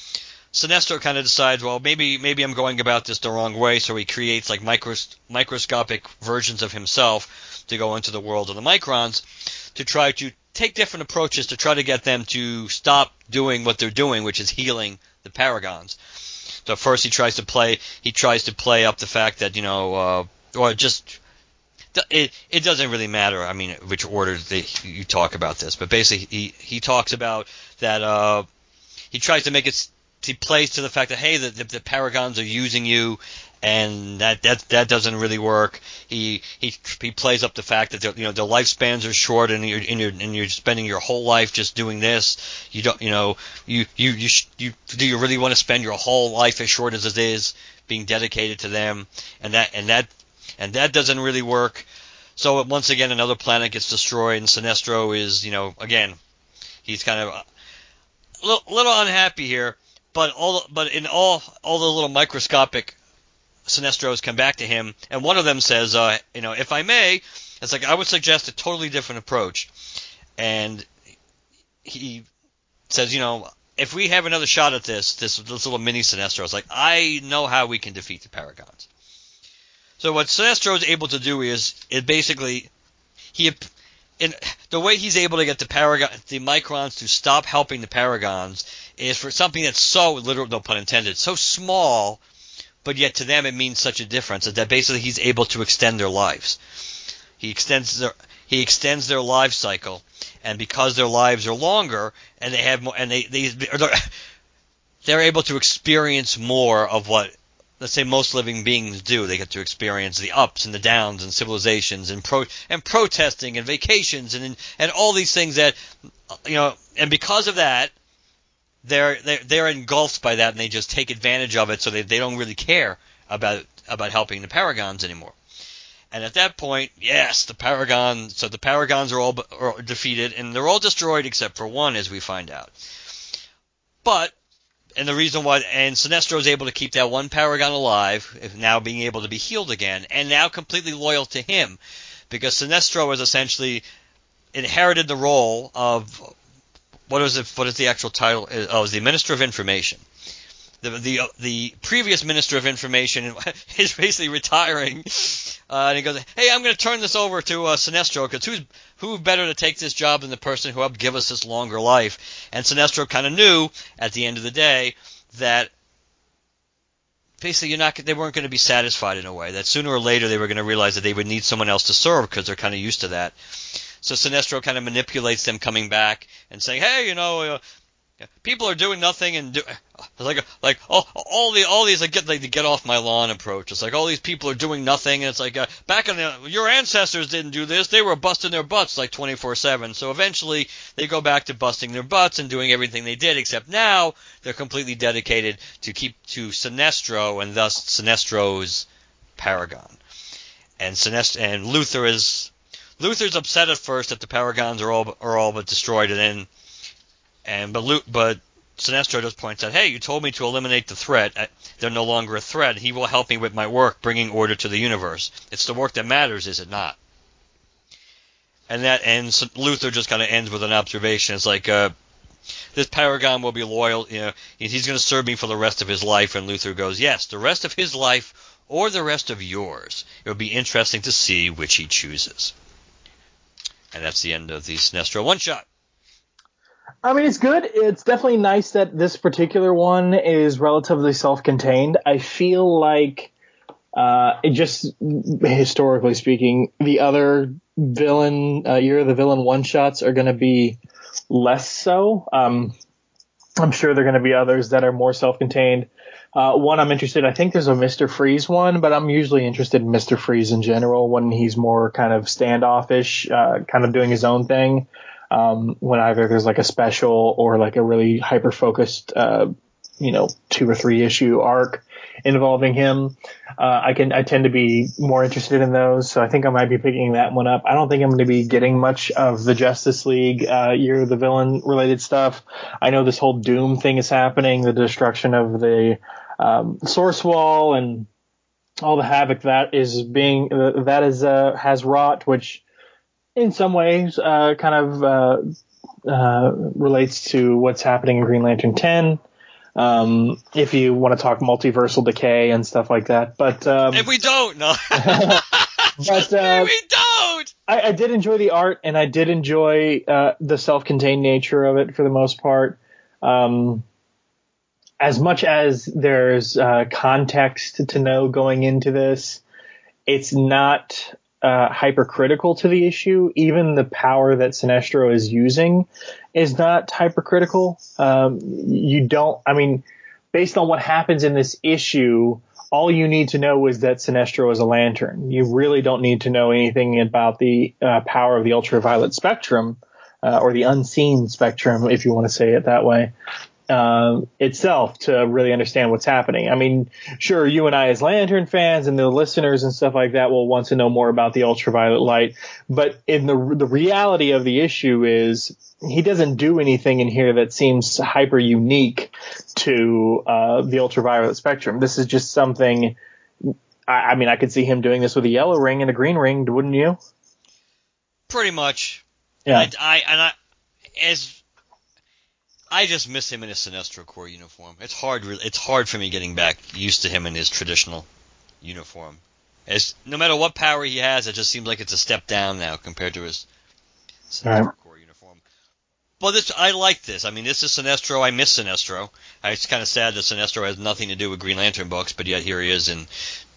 Sinestro kind of decides, well, maybe maybe I'm going about this the wrong way, so he creates like micros- microscopic versions of himself to go into the world of the microns to try to take different approaches to try to get them to stop doing what they're doing, which is healing the paragons. So first he tries to play he tries to play up the fact that you know uh, or just it it doesn't really matter. I mean, which order they, you talk about this, but basically he he talks about that uh, he tries to make it he plays to the fact that hey, the, the, the paragons are using you, and that that that doesn't really work. He he he plays up the fact that you know the lifespans are short, and you're and you're and you're spending your whole life just doing this. You don't you know you you you you do you really want to spend your whole life as short as it is being dedicated to them, and that and that and that doesn't really work. So once again, another planet gets destroyed, and Sinestro is you know again he's kind of a little, little unhappy here but all but in all all the little microscopic Sinestros come back to him, and one of them says, uh, you know, if I may, it's like I would suggest a totally different approach, and he says, you know, if we have another shot at this, this this little mini Sinestro, it's like I know how we can defeat the Paragons. So what Sinestro is able to do is it basically he in the way he's able to get the Paragon the Microns to stop helping the Paragons is for something that's so literal, no pun intended, so small, but yet to them it means such a difference that basically he's able to extend their lives. He extends their he extends their life cycle, and because their lives are longer and they have more, and they they they're able to experience more of what let's say most living beings do. They get to experience the ups and the downs and civilizations and pro and protesting and vacations and and all these things that you know. And because of that, they're they're, they're engulfed by that and they just take advantage of it so they, they don't really care about about helping the paragons anymore. And at that point yes the paragon so the paragons are all are defeated and they're all destroyed except for one as we find out. But and the reason why and Sinestro is able to keep that one paragon alive now being able to be healed again and now completely loyal to him because Sinestro has essentially inherited the role of what is it? What is the actual title? Oh, it's the Minister of Information. The the uh, the previous Minister of Information is basically retiring, uh, and he goes, "Hey, I'm going to turn this over to uh, Sinestro because who's who better to take this job than the person who helped give us this longer life?" And Sinestro kind of knew at the end of the day that basically you're not they weren't going to be satisfied in a way that sooner or later they were going to realize that they would need someone else to serve because they're kind of used to that so Sinestro kind of manipulates them coming back and saying, "Hey, you know, uh, people are doing nothing and do like like all, all the all these like get like the get off my lawn approach. It's like all these people are doing nothing, and it's like uh, back in the your ancestors didn't do this; they were busting their butts like 24/7. So eventually they go back to busting their butts and doing everything they did, except now they're completely dedicated to keep to Sinestro and thus Sinestro's Paragon. And Sinestro and Luthor is Luthor's upset at first that the Paragons are all are all but destroyed, and then and but but Sinestro just points out, hey, you told me to eliminate the threat. They're no longer a threat. He will help me with my work, bringing order to the universe. It's the work that matters, is it not? And that ends. Luthor just kind of ends with an observation. It's like, uh, this Paragon will be loyal. You know, he's going to serve me for the rest of his life. And Luthor goes, yes, the rest of his life or the rest of yours. It will be interesting to see which he chooses. And that's the end of the Sinestro one shot. I mean, it's good. It's definitely nice that this particular one is relatively self-contained. I feel like, uh, it just historically speaking, the other villain, uh, Year of the Villain one shots are going to be less so. Um, I'm sure there are going to be others that are more self-contained. Uh, one I'm interested. I think there's a Mister Freeze one, but I'm usually interested in Mister Freeze in general when he's more kind of standoffish, uh, kind of doing his own thing. Um, when either there's like a special or like a really hyper focused uh, you know two or three issue arc involving him. Uh, I can I tend to be more interested in those, so I think I might be picking that one up. I don't think I'm going to be getting much of the Justice League uh, Year of the Villain related stuff. I know this whole Doom thing is happening, the destruction of the um, Source Wall and all the havoc that is being uh, that is uh, has wrought, which in some ways uh, kind of uh, uh, relates to what's happening in Green Lantern 10. Um, if you want to talk multiversal decay and stuff like that, but um, And we don't. No. but uh, we don't. I, I did enjoy the art and I did enjoy uh, the self-contained nature of it for the most part. Um, as much as there's uh, context to know going into this, it's not uh, hypercritical to the issue. Even the power that Sinestro is using is not hypercritical. Um, you don't, I mean, based on what happens in this issue, all you need to know is that Sinestro is a lantern. You really don't need to know anything about the uh, power of the ultraviolet spectrum, uh, or the unseen spectrum, if you want to say it that way uh, itself to really understand what's happening. I mean, sure, you and I as Lantern fans and the listeners and stuff like that will want to know more about the ultraviolet light, but in the the reality of the issue is he doesn't do anything in here that seems hyper unique to uh, the ultraviolet spectrum. This is just something. I, I mean, I could see him doing this with a yellow ring and a green ring, wouldn't you? Pretty much. Yeah. I, I and I as I just miss him in his Sinestro Corps uniform. It's hard. It's hard for me getting back used to him in his traditional uniform. As no matter what power he has, it just seems like it's a step down now compared to his Sinestro Right. Corps uniform. But this, I like this. I mean, this is Sinestro. I miss Sinestro. I- It's kind of sad that Sinestro has nothing to do with Green Lantern books, but yet here he is and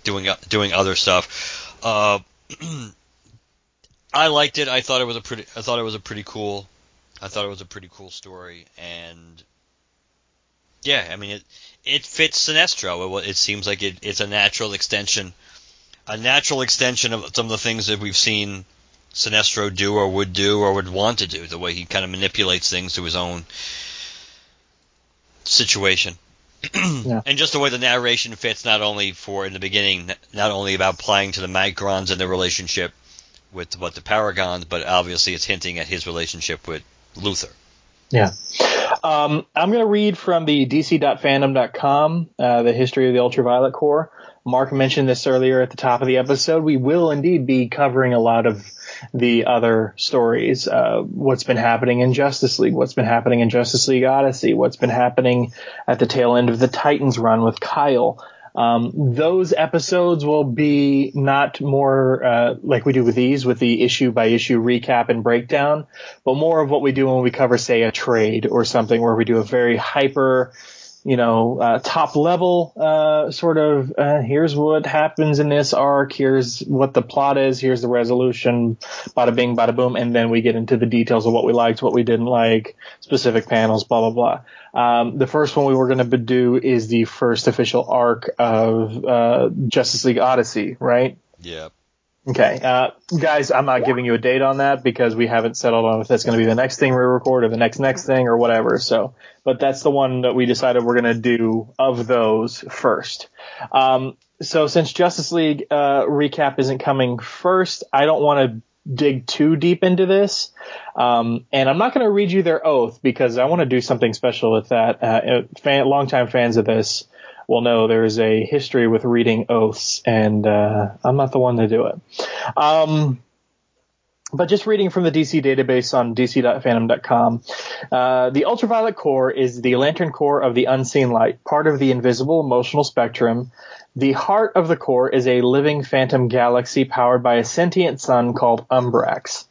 doing doing other stuff. Uh, I liked it. I thought it was a pretty. I thought it was a pretty cool. I thought it was a pretty cool story, and yeah, I mean it. It fits Sinestro. It, it seems like it, it's a natural extension, a natural extension of some of the things that we've seen Sinestro do or would do or would want to do. The way he kind of manipulates things to his own situation. Yeah. And just the way the narration fits, not only for in the beginning, not only about playing to the Microns and their relationship with what the Paragons, but obviously it's hinting at his relationship with Luthor. Yeah. Um, I'm going to read from the dc.fandom.com, uh, the history of the Ultraviolet Corps. Mark mentioned this earlier at the top of the episode. We will indeed be covering a lot of the other stories. Uh, what's been happening in Justice League, what's been happening in Justice League Odyssey, what's been happening at the tail end of the Titans run with Kyle. Um, those episodes will be not more uh, like we do with these, with the issue by issue recap and breakdown, but more of what we do when we cover, say, a trade or something where we do a very hyper, you know, uh, top level uh, sort of. Uh, here's what happens in this arc. Here's what the plot is. Here's the resolution. Bada bing, bada boom, and then we get into the details of what we liked, what we didn't like, specific panels, blah blah blah. Um, the first one we were going to do is the first official arc of uh, Justice League Odyssey, right? Yeah. Okay, uh, guys, I'm not giving you a date on that because we haven't settled on if that's going to be the next thing we record or the next next thing or whatever. So, but that's the one that we decided we're going to do of those first. Um, so since Justice League uh, recap isn't coming first, I don't want to dig too deep into this, um, and I'm not going to read you their oath because I want to do something special with that. Uh, uh, fan, longtime fans of this will know there's a history with reading oaths, and uh, I'm not the one to do it. Um, but just reading from the DC database on dc.fandom.com, uh, the ultraviolet Corps is the lantern Corps of the unseen light, part of the invisible emotional spectrum. The heart of the Corps is a living phantom galaxy powered by a sentient sun called Umbrax.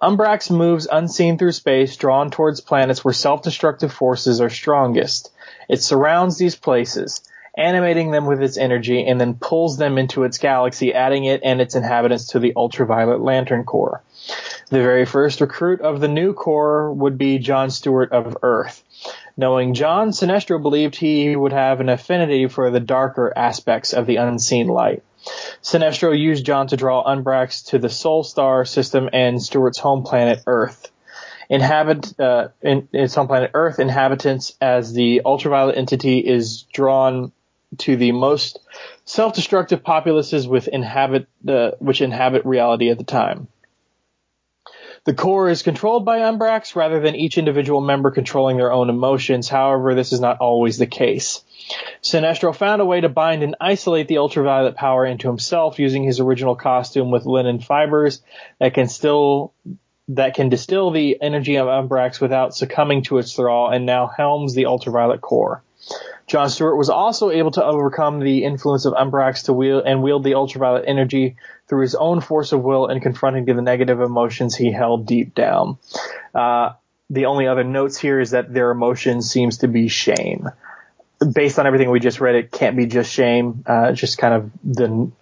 Umbrax moves unseen through space, drawn towards planets where self-destructive forces are strongest. It surrounds these places, animating them with its energy, and then pulls them into its galaxy, adding it and its inhabitants to the ultraviolet lantern Corps. The very first recruit of the new Corps would be John Stewart of Earth. Knowing John, Sinestro believed he would have an affinity for the darker aspects of the unseen light. Sinestro used John to draw Umbrax to the Sol Star system and Stewart's home planet Earth. inhabit uh, in its home planet Earth inhabitants as the ultraviolet entity is drawn to the most self-destructive populaces with inhabit uh, which inhabit reality at the time. The Corps is controlled by Umbrax rather than each individual member controlling their own emotions. However, this is not always the case. Sinestro found a way to bind and isolate the ultraviolet power into himself using his original costume with linen fibers that can still that can distill the energy of Umbrax without succumbing to its thrall and now helms the ultraviolet Corps. John Stewart was also able to overcome the influence of Umbrax to wield and wield the ultraviolet energy through his own force of will and confronting the negative emotions he held deep down. Uh, the only other notes here is that their emotion seems to be shame. Based on everything we just read, it can't be just shame. Uh, just kind of the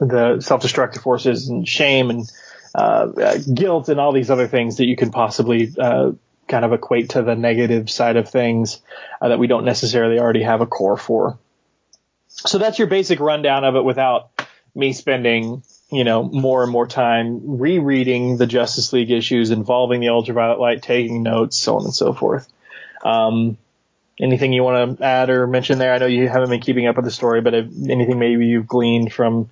the self-destructive forces and shame and uh, uh guilt and all these other things that you can possibly uh, kind of equate to the negative side of things uh, that we don't necessarily already have a Corps for. So that's your basic rundown of it without me spending, you know, more and more time rereading the Justice League issues involving the ultraviolet light, taking notes, so on and so forth. Um, anything you want to add or mention there? I know you haven't been keeping up with the story, but if anything maybe you've gleaned from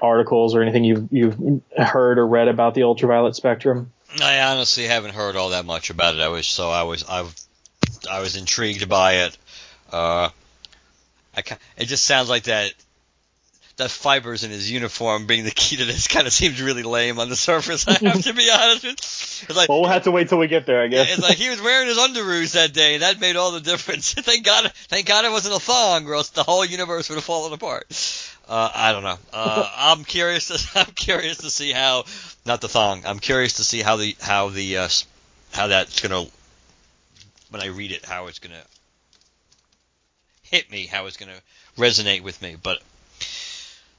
articles or anything you've you've heard or read about the ultraviolet spectrum? I honestly haven't heard all that much about it. I was so I was I, I was intrigued by it. Uh, I it just sounds like that that fibers in his uniform being the key to this kind of seems really lame on the surface. I have to be honest. with. It's like, well, we'll have to wait till we get there, I guess. It's like he was wearing his underoos that day, and that made all the difference. thank God, thank God it wasn't a thong, or else the whole universe would have fallen apart. Uh, I don't know. Uh, I'm curious. To, I'm curious to see how, not the thong. I'm curious to see how the how the uh, how that's gonna when I read it, how it's gonna hit me, how it's gonna resonate with me. But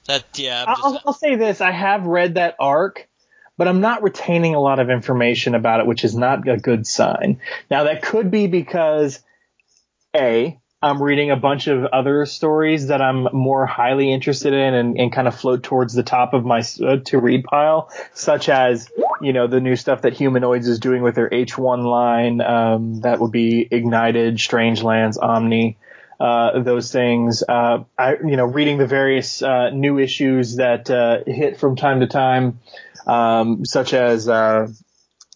that yeah. Just, I'll, I'll say this: I have read that arc, but I'm not retaining a lot of information about it, which is not a good sign. Now that could be because a I'm reading a bunch of other stories that I'm more highly interested in and, and kind of float towards the top of my uh, to read pile, such as, you know, the new stuff that Humanoids is doing with their H1 line. Um, that would be Ignited, Strange Lands, Omni. Uh, those things. Uh, I, you know, reading the various uh, new issues that uh, hit from time to time, um, such as uh,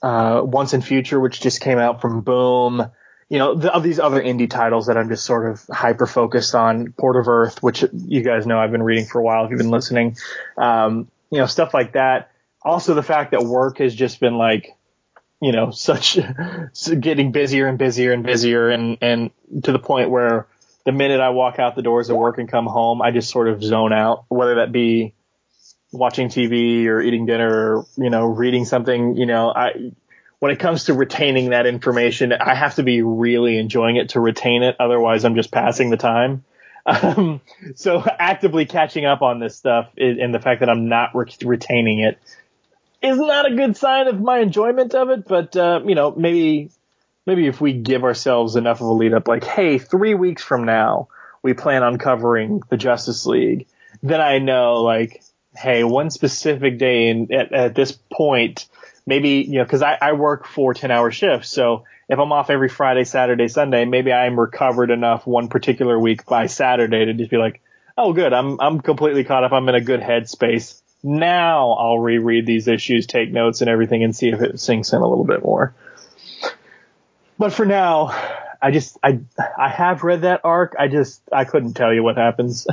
Once in Future, which just came out from Boom you know, the, of these other indie titles that I'm just sort of hyper focused on, Port of Earth, which you guys know I've been reading for a while if you've been listening. Um, you know, stuff like that. Also the fact that work has just been like, you know, such getting busier and busier and busier and, and to the point where the minute I walk out the doors of work and come home, I just sort of zone out, whether that be watching TV or eating dinner or, you know, reading something, you know, I, when it comes to retaining that information, I have to be really enjoying it to retain it. Otherwise, I'm just passing the time. Um, so actively catching up on this stuff and the fact that I'm not re- retaining it is not a good sign of my enjoyment of it. But, uh, you know, maybe, maybe if we give ourselves enough of a lead up, like, hey, three weeks from now, we plan on covering the Justice League, then I know, like, hey, one specific day and at, at this point, maybe, you know, cause I, I work four 10 hour shifts. So if I'm off every Friday, Saturday, Sunday, maybe I'm recovered enough one particular week by Saturday to just be like, oh good, I'm, I'm completely caught up. I'm in a good headspace. Now I'll reread these issues, take notes and everything and see if it sinks in a little bit more. But for now, I just, I, I have read that arc. I just, I couldn't tell you what happens.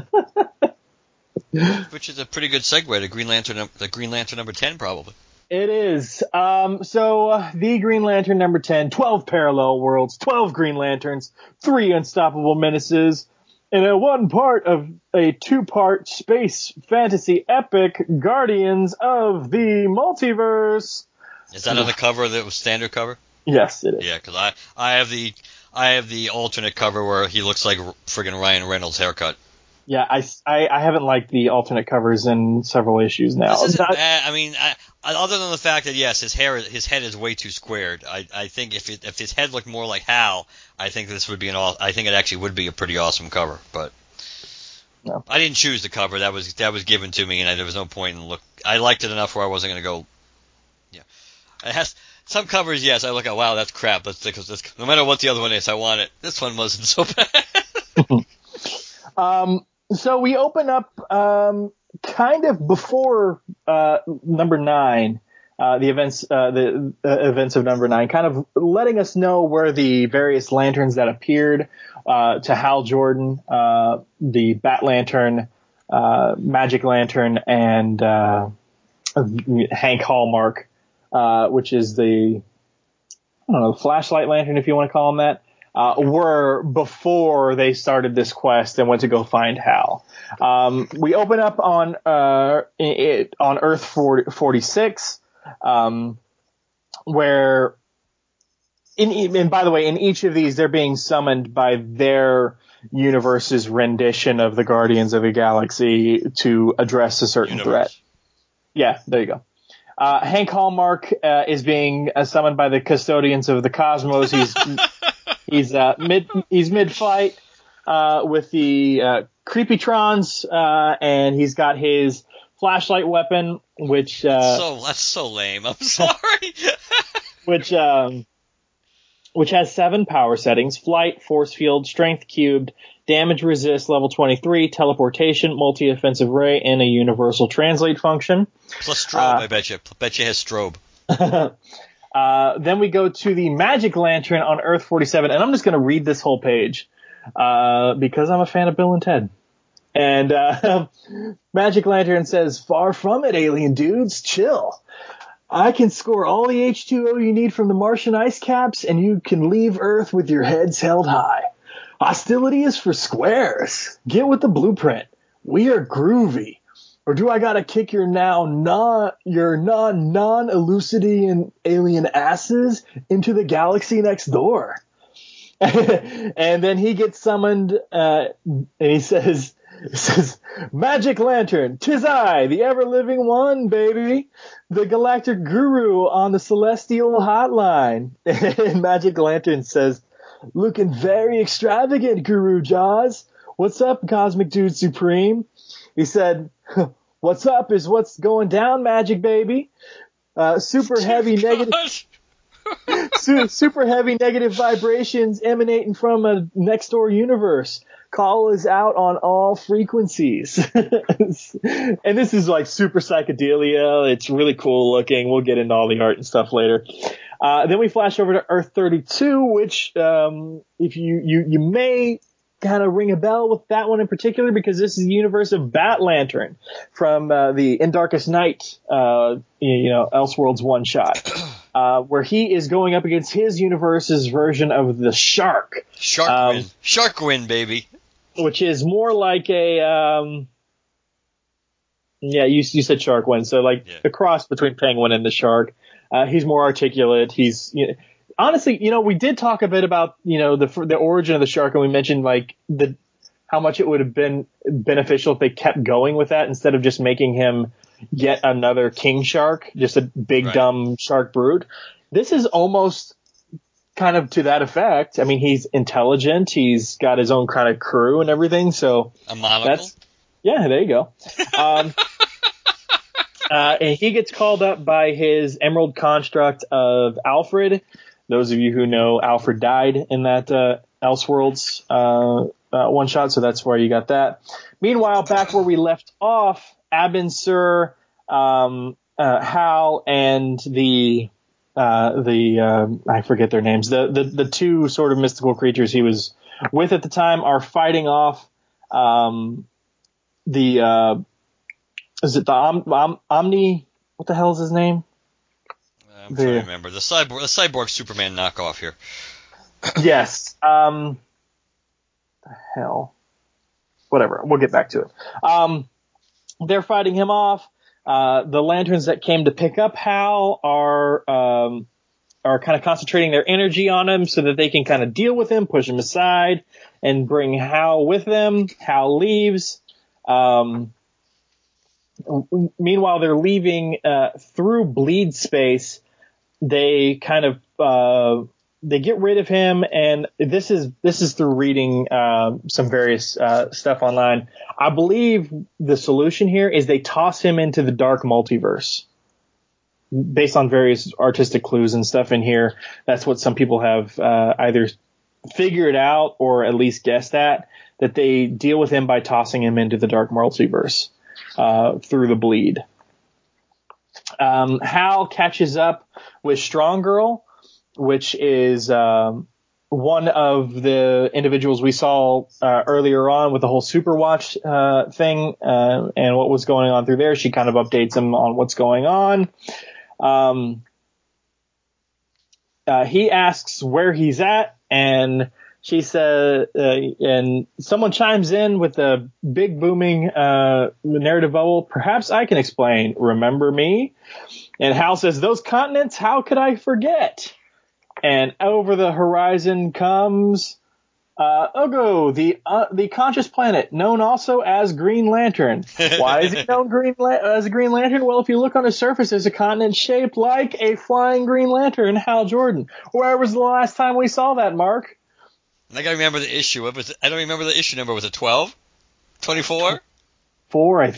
Which is a pretty good segue to Green Lantern, the Green Lantern number 10 probably. It is. Um, so uh, the Green Lantern number 10, 12 parallel worlds, 12 Green Lanterns, three unstoppable menaces, and a one part of a two part space fantasy epic, Guardians of the Multiverse. Is that on the cover that was standard cover? Yes, it is. Yeah, because I, I have the I have the alternate cover where he looks like friggin' Ryan Reynolds haircut. Yeah, I, I, I, haven't liked the alternate covers in several issues now. This isn't bad. I mean, I, other than the fact that yes, his hair, his head is way too squared. I, I think if it, if his head looked more like Hal, I think this would be an. all. I think it actually would be a pretty awesome cover. But no. I didn't choose the cover. That was that was given to me, and I, there was no point in look. I liked it enough where I wasn't going to go. Yeah, it has some covers, yes, I look at wow, that's crap. This. No matter what the other one is, I want it. This one wasn't so bad. Um, so we open up um, kind of before uh, number nine, uh, the events, uh, the uh, events of number nine, kind of letting us know where the various lanterns that appeared uh, to Hal Jordan, uh, the Bat Lantern, uh, Magic Lantern, and uh, Hank Hallmark, uh, which is the I don't know, flashlight lantern, if you want to call them that, uh, were before they started this quest and went to go find Hal. Um, we open up on uh, it, on Earth 40, 46, um, where in and by the way, in each of these, they're being summoned by their universe's rendition of the Guardians of the Galaxy to address a certain Universe. threat. Yeah, there you go. Uh, Hank Hallmark uh, is being uh, summoned by the custodians of the cosmos. He's he's uh, mid he's mid fight uh, with the uh, creepytrons, uh, and he's got his flashlight weapon, which uh, so that's so lame. I'm sorry. which um, which has seven power settings: flight, force field, strength cubed, damage resist level 23, teleportation, multi-offensive ray, and a universal translate function. Plus strobe, I bet you. Bet you has strobe. Uh, then we go to the Magic Lantern on Earth 47, and I'm just going to read this whole page uh, because I'm a fan of Bill and Ted. And uh, Magic Lantern says, "Far from it, alien dudes. Chill. I can score all the H2O you need from the Martian ice caps, and you can leave Earth with your heads held high. Hostility is for squares. Get with the blueprint. We are groovy." Or do I gotta kick your now non your non non elucidating alien asses into the galaxy next door? and then he gets summoned, uh, and he says, says, Magic Lantern, tis I, the ever living one, baby, the galactic guru on the celestial hotline. And Magic Lantern says, looking very extravagant, Guru Jaws. What's up, Cosmic Dude Supreme? He said, "What's up is what's going down, Magic Baby." Uh, super heavy negative, su- super heavy negative vibrations emanating from a next door universe. Call is out on all frequencies. and this is like super psychedelia. It's really cool looking. We'll get into all the art and stuff later. Uh, then we flash over to Earth 32, which, um, if you, you, you may kind of ring a bell with that one in particular because this is the universe of Bat Lantern from uh, the In Darkest Knight, uh, you know, Elseworlds one shot, uh, where he is going up against his universe's version of the Shark, Shark Um, win. Shark win, baby. which is more like a, um, yeah, you, you said Shark one, so like Yeah. a cross between Penguin and the Shark. Uh, he's more articulate. He's, you know, honestly, you know, we did talk a bit about, you know, the the origin of the shark, and we mentioned like the how much it would have been beneficial if they kept going with that instead of just making him yet another king shark, just a big Right. dumb shark brood. This is almost kind of to that effect. I mean, he's intelligent. He's got his own kind of crew and everything. So A monocle. that's yeah, there you go. Um, uh, and he gets called up by his emerald construct of Alfred. Those of you who know, Alfred died in that uh, Elseworlds uh, uh, one shot, so that's where you got that. Meanwhile, back where we left off, Abin Sur, um, uh, Hal, and the uh, the um I forget their names. The, the the two sort of mystical creatures he was with at the time are fighting off um, the uh, is it the Om, Om, Omni? What the hell is his name? I'm trying to remember the cyborg, the cyborg Superman knockoff here. yes. Um, the hell. Whatever. We'll get back to it. Um, they're fighting him off. Uh, the lanterns that came to pick up Hal are um, are kind of concentrating their energy on him so that they can kind of deal with him, push him aside, and bring Hal with them. Hal leaves. Um, meanwhile, they're leaving uh, through bleed space. They kind of uh, they get rid of him, and this is this is through reading uh, some various uh, stuff online. I believe the solution here is they toss him into the dark multiverse. based on various artistic clues and stuff in here, that's what some people have uh, either figured out or at least guessed at that they deal with him by tossing him into the dark multiverse uh, through the bleed. Um, Hal catches up with Strong Girl, which is um, one of the individuals we saw uh, earlier on with the whole Superwatch uh, thing uh, and what was going on through there. She kind of updates him on what's going on. Um, uh, he asks where he's at, and she said, uh, and someone chimes in with a big booming uh, narrative bubble. Perhaps I can explain. Remember me? And Hal says, "Those continents. How could I forget?" and over the horizon comes uh, Mogo, the uh, the conscious planet, known also as Green Lantern. Why is he known Green La- as a Green Lantern? Well, if you look on the surface, there's a continent shaped like a flying Green Lantern. Hal Jordan. Where was the last time we saw that, Mark? I gotta remember the issue. What was it? I don't remember the issue number. Was it 12? 24? Four, I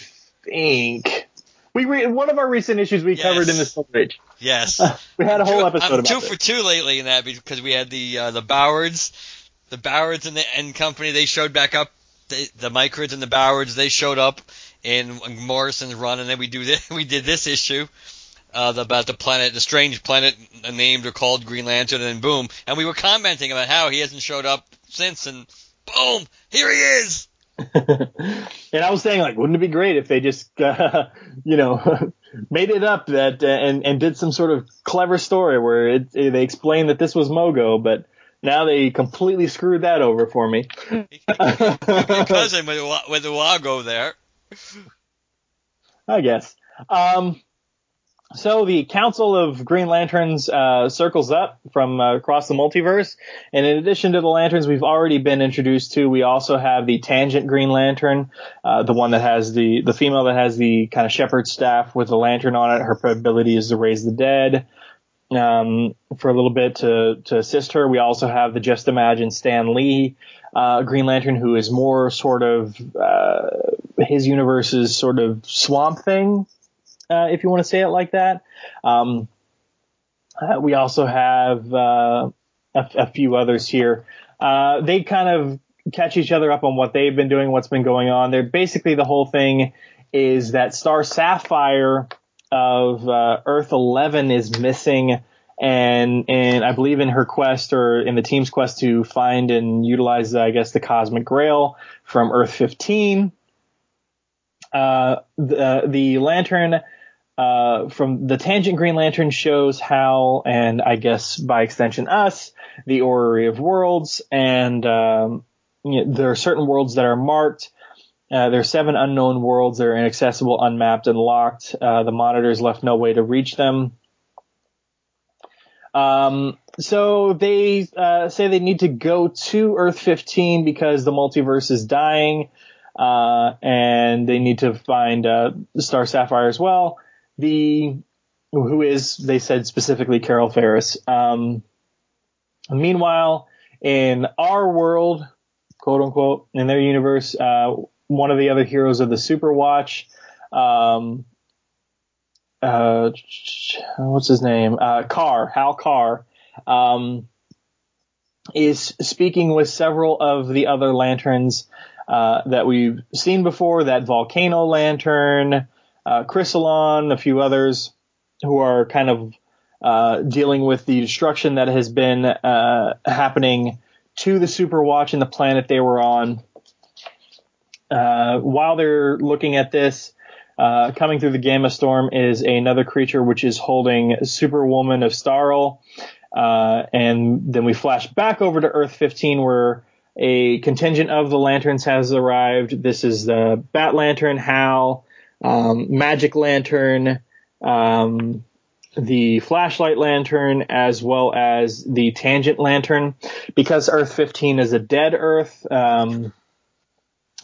think. We re- one of our recent issues we Yes. covered in the Silver Age. Yes. We had a whole Two- episode I'm about two this. for two lately in that because we had the uh, the Bowards, the Bowards and the and company. They showed back up. The, the Microids and the Bowards they showed up in Morrison's run, and then we do this, we did this issue uh, about the planet, the strange planet named or called Green Lantern, and boom, and we were commenting about how he hasn't showed up since, and boom, here he is. and I was saying, like, wouldn't it be great if they just, uh, you know, made it up that uh, and and did some sort of clever story where it, they explained that this was Mogo, but now they completely screwed that over for me. Cousin with with the Wago there. I guess. Um, so the Council of Green Lanterns uh, circles up from uh, across the multiverse, and in addition to the lanterns we've already been introduced to, we also have the Tangent Green Lantern, uh, the one that has the the female that has the kind of shepherd staff with the lantern on it. Her ability is to raise the dead. Um, for a little bit to to assist her, we also have the Just Imagine Stan Lee uh, Green Lantern, who is more sort of uh, his universe's sort of swamp thing, uh, if you want to say it like that. Um, uh, we also have uh, few others here. Uh, they kind of catch each other up on what they've been doing, what's been going on. They're basically the whole thing is that Star Sapphire of uh, Earth 11 is missing. And, and I believe in her quest or in the team's quest to find and utilize, I guess, the cosmic grail from Earth 15. Uh, the, the lantern, uh, from the Tangent Green Lantern shows how, and I guess by extension us, the Orrery of Worlds, and, um, you know, there are certain worlds that are marked. Uh, there are seven unknown worlds that are inaccessible, unmapped, and locked. Uh, the monitors left no way to reach them. Um, so they uh, say they need to go to Earth 15 because the multiverse is dying, uh, and they need to find Star Sapphire as well. The who is they said specifically Carol Ferris. Um, meanwhile, in our world, quote unquote, in their universe, uh, one of the other heroes of the Superwatch, um, uh, what's his name? Uh, Carr, Hal Carr, um, is speaking with several of the other lanterns, uh, that we've seen before, that Volcano Lantern, uh, Chriselon, a few others who are kind of, uh, dealing with the destruction that has been, uh, happening to the Superwatch and the planet they were on. Uh, while they're looking at this, uh, coming through the Gamma Storm is another creature which is holding Superwoman of Starl. Uh, and then we flash back over to Earth 15 where a contingent of the lanterns has arrived. This is the Bat Lantern, Hal, um, Magic Lantern, um, the Flashlight Lantern, as well as the Tangent Lantern. Because Earth 15 is a dead Earth, um,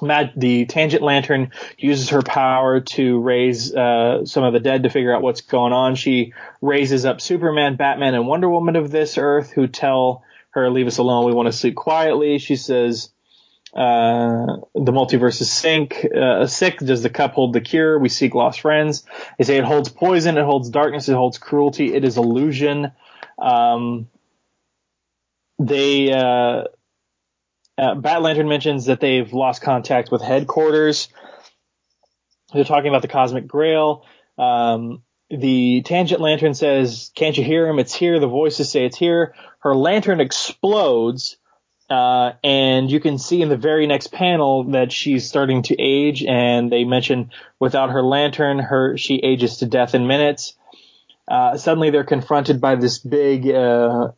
the Tangent Lantern uses her power to raise uh, some of the dead to figure out what's going on. She raises up Superman, Batman, and Wonder Woman of this Earth, who tell her, "Leave us alone. We want to sleep quietly." She says, Uh, the multiverse is sink, uh, sick. Does the cup hold the cure? We seek lost friends. They say it holds poison, it holds darkness, it holds cruelty, it is illusion. Um, they, uh, uh, Bat Lantern mentions that they've lost contact with headquarters. They're talking about the Cosmic Grail. Um, the Tangent Lantern says, "Can't you hear him? It's here." The voices say it's here. Her lantern explodes, uh, and you can see in the very next panel that she's starting to age. And they mention without her lantern, her she ages to death in minutes. Uh, suddenly, they're confronted by this big uh,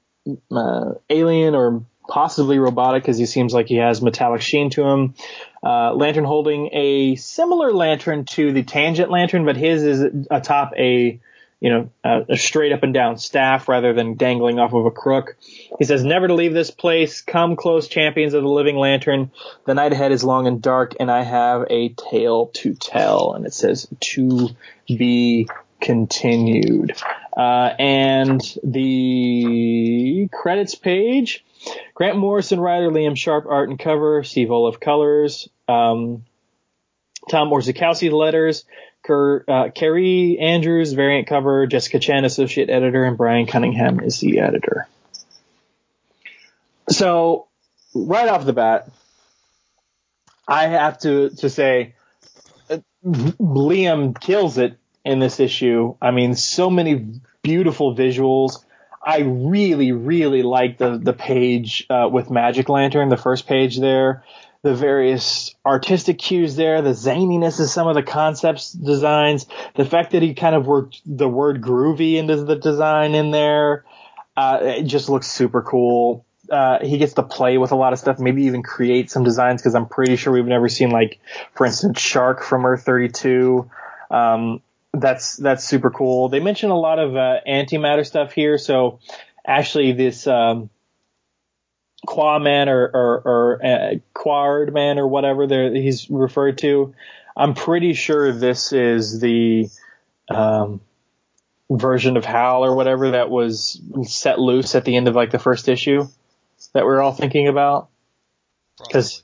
uh alien or possibly robotic because he seems like he has metallic sheen to him. Uh, lantern holding a similar lantern to the tangent lantern, but his is atop a, you know, a, a straight up and down staff rather than dangling off of a crook. He says, never to leave this place. Come close, champions of the living lantern. The night ahead is long and dark and I have a tale to tell. And it says to be continued. Uh, and the credits page Grant Morrison writer, Liam Sharp art and cover, Steve Oliff colors, um, Tom Orzechowski letters, Uh, Kerry Andrews variant cover, Jessica Chen associate editor, and Brian Cunningham is the editor. So right off the bat, I have to to say, uh, Liam kills it in this issue. I mean, so many beautiful visuals. I really, really like the the page uh, with Magic Lantern, the first page there, the various artistic cues there, the zaniness of some of the concepts designs, the fact that he kind of worked the word groovy into the design in there. Uh, it just looks super cool. Uh, he gets to play with a lot of stuff, maybe even create some designs because I'm pretty sure we've never seen like, for instance, Shark from Earth 32. Um, that's that's super cool. They mention a lot of uh, antimatter stuff here. So actually, this um, Man or or, or uh, Qward Man or whatever he's referred to, I'm pretty sure this is the um, version of Hal or whatever that was set loose at the end of like the first issue that we're all thinking about. Because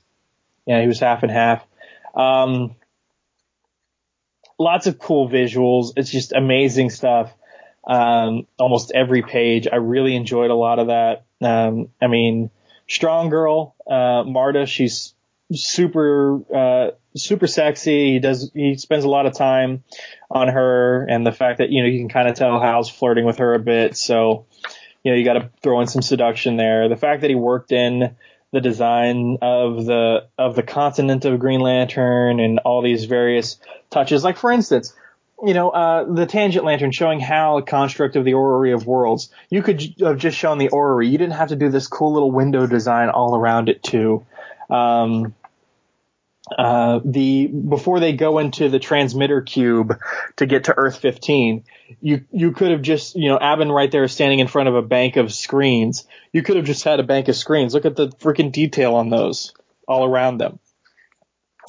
yeah, he was half and half. Um, lots of cool visuals. It's just amazing stuff. Um, almost every page. I really enjoyed a lot of that. Um, I mean, strong girl, uh, Marta, she's super, uh, super sexy. He does, he spends a lot of time on her and the fact that, you know, you can kind of tell Hal's flirting with her a bit. So, you know, you got to throw in some seduction there. The fact that he worked in the design of the of the continent of Green Lantern and all these various touches. Like for instance, you know, uh, the tangent lantern showing how a construct of the orrery of worlds. You could have just shown the orrery. You didn't have to do this cool little window design all around it too. Um, uh, the before they go into the transmitter cube to get to Earth 15, you you could have just you know Abin right there standing in front of a bank of screens. You could have just had a bank of screens. Look at the freaking detail on those all around them.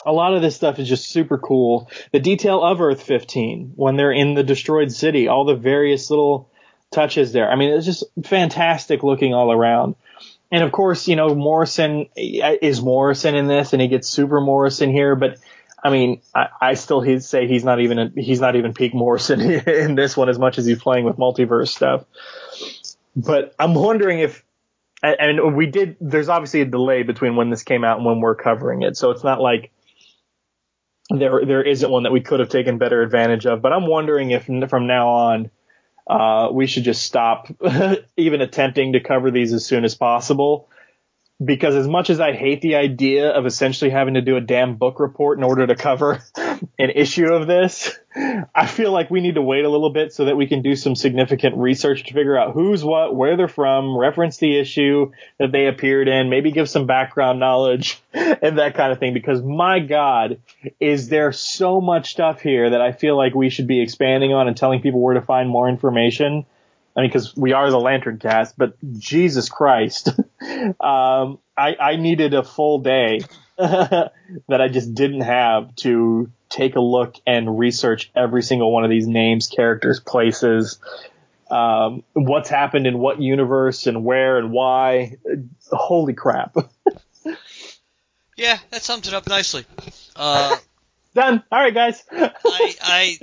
A lot of this stuff is just super cool. The detail of Earth 15 when they're in the destroyed city, all the various little touches there. I mean, it's just fantastic looking all around. And of course, you know, Morrison eh, is Morrison in this and he gets super Morrison here, but I mean, I, I still say he's not even a, he's not even peak Morrison in this one as much as he's playing with multiverse stuff. But I'm wondering if, and we did. There's obviously a delay between when this came out and when we're covering it, so it's not like there there isn't one that we could have taken better advantage of. But I'm wondering if from now on uh, we should just stop even attempting to cover these as soon as possible. Because as much as I hate the idea of essentially having to do a damn book report in order to cover an issue of this, I feel like we need to wait a little bit so that we can do some significant research to figure out who's what, where they're from, reference the issue that they appeared in, maybe give some background knowledge and that kind of thing. Because my God, is there so much stuff here that I feel like we should be expanding on and telling people where to find more information. I mean, because we are the Lantern Cast, but Jesus Christ, um, I, I needed a full day that I just didn't have to take a look and research every single one of these names, characters, places, um, what's happened in what universe and where and why. Holy crap. Yeah, that sums it up nicely. Uh, Done. All right, guys. I, I,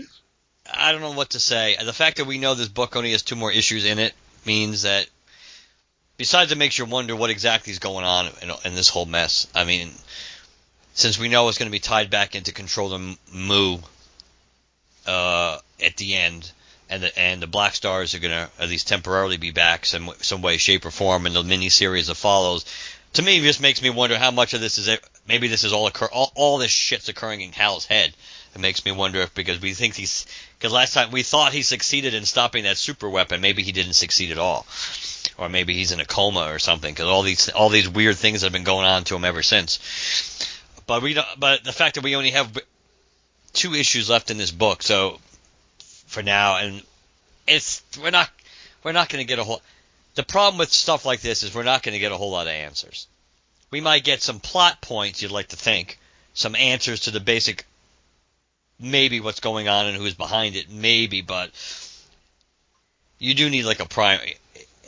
I don't know what to say. The fact that we know this book only has two more issues in it means that, besides it makes you wonder what exactly is going on in, in this whole mess. I mean, since we know it's going to be tied back into Controller Mu uh, at the end, and the and the Black Stars are going to at least temporarily be back some some way, shape, or form in the mini series that follows. To me, it just makes me wonder how much of this is maybe this is all occur all, all this shit's occurring in Hal's head. It makes me wonder if because we think he's because last time we thought he succeeded in stopping that super weapon, maybe he didn't succeed at all, or maybe he's in a coma or something. Because all these all these weird things have been going on to him ever since. But we don't, but the fact that we only have two issues left in this book, so for now, and it's we're not we're not going to get a whole. The problem with stuff like this is we're not going to get a whole lot of answers. We might get some plot points you'd like to think, some answers to the basic, maybe what's going on and who's behind it, maybe, but you do need like a primer,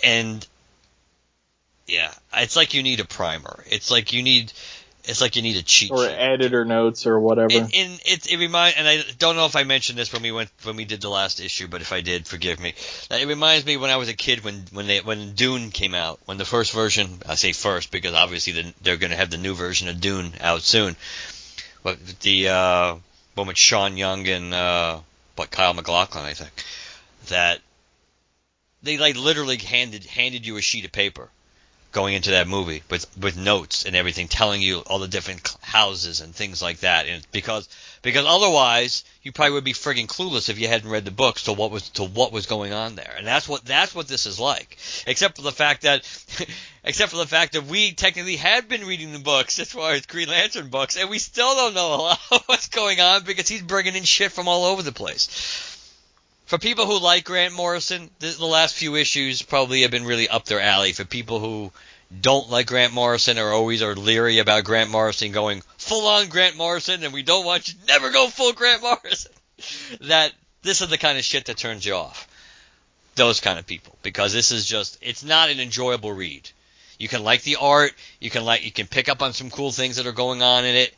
and yeah, it's like you need a primer. It's like you need it's like you need a cheat or sheet. editor notes or whatever. And, and it, it remind, and I don't know if I mentioned this when we went when we did the last issue, but if I did, forgive me. It reminds me when I was a kid when when they when Dune came out, when the first version, I say first because obviously the, they're going to have the new version of Dune out soon. But the uh, one with Sean Young and uh, what Kyle MacLachlan, I think, that they like literally handed handed you a sheet of paper going into that movie with with notes and everything telling you all the different houses and things like that. And because because otherwise you probably would be frigging clueless if you hadn't read the books to what was to what was going on there. And that's what that's what this is like. Except for the fact that except for the fact that we technically had been reading the books as far as Green Lantern books and we still don't know a lot of what's going on because he's bringing in shit from all over the place for people who like Grant Morrison, the, the last few issues probably have been really up their alley. For people who don't like Grant Morrison or always are leery about Grant Morrison going full on Grant Morrison and we don't want you never go full Grant Morrison, that this is the kind of shit that turns you off. Those kind of people. Because this is just, it's not an enjoyable read. You can like the art, you can like, you can pick up on some cool things that are going on in it.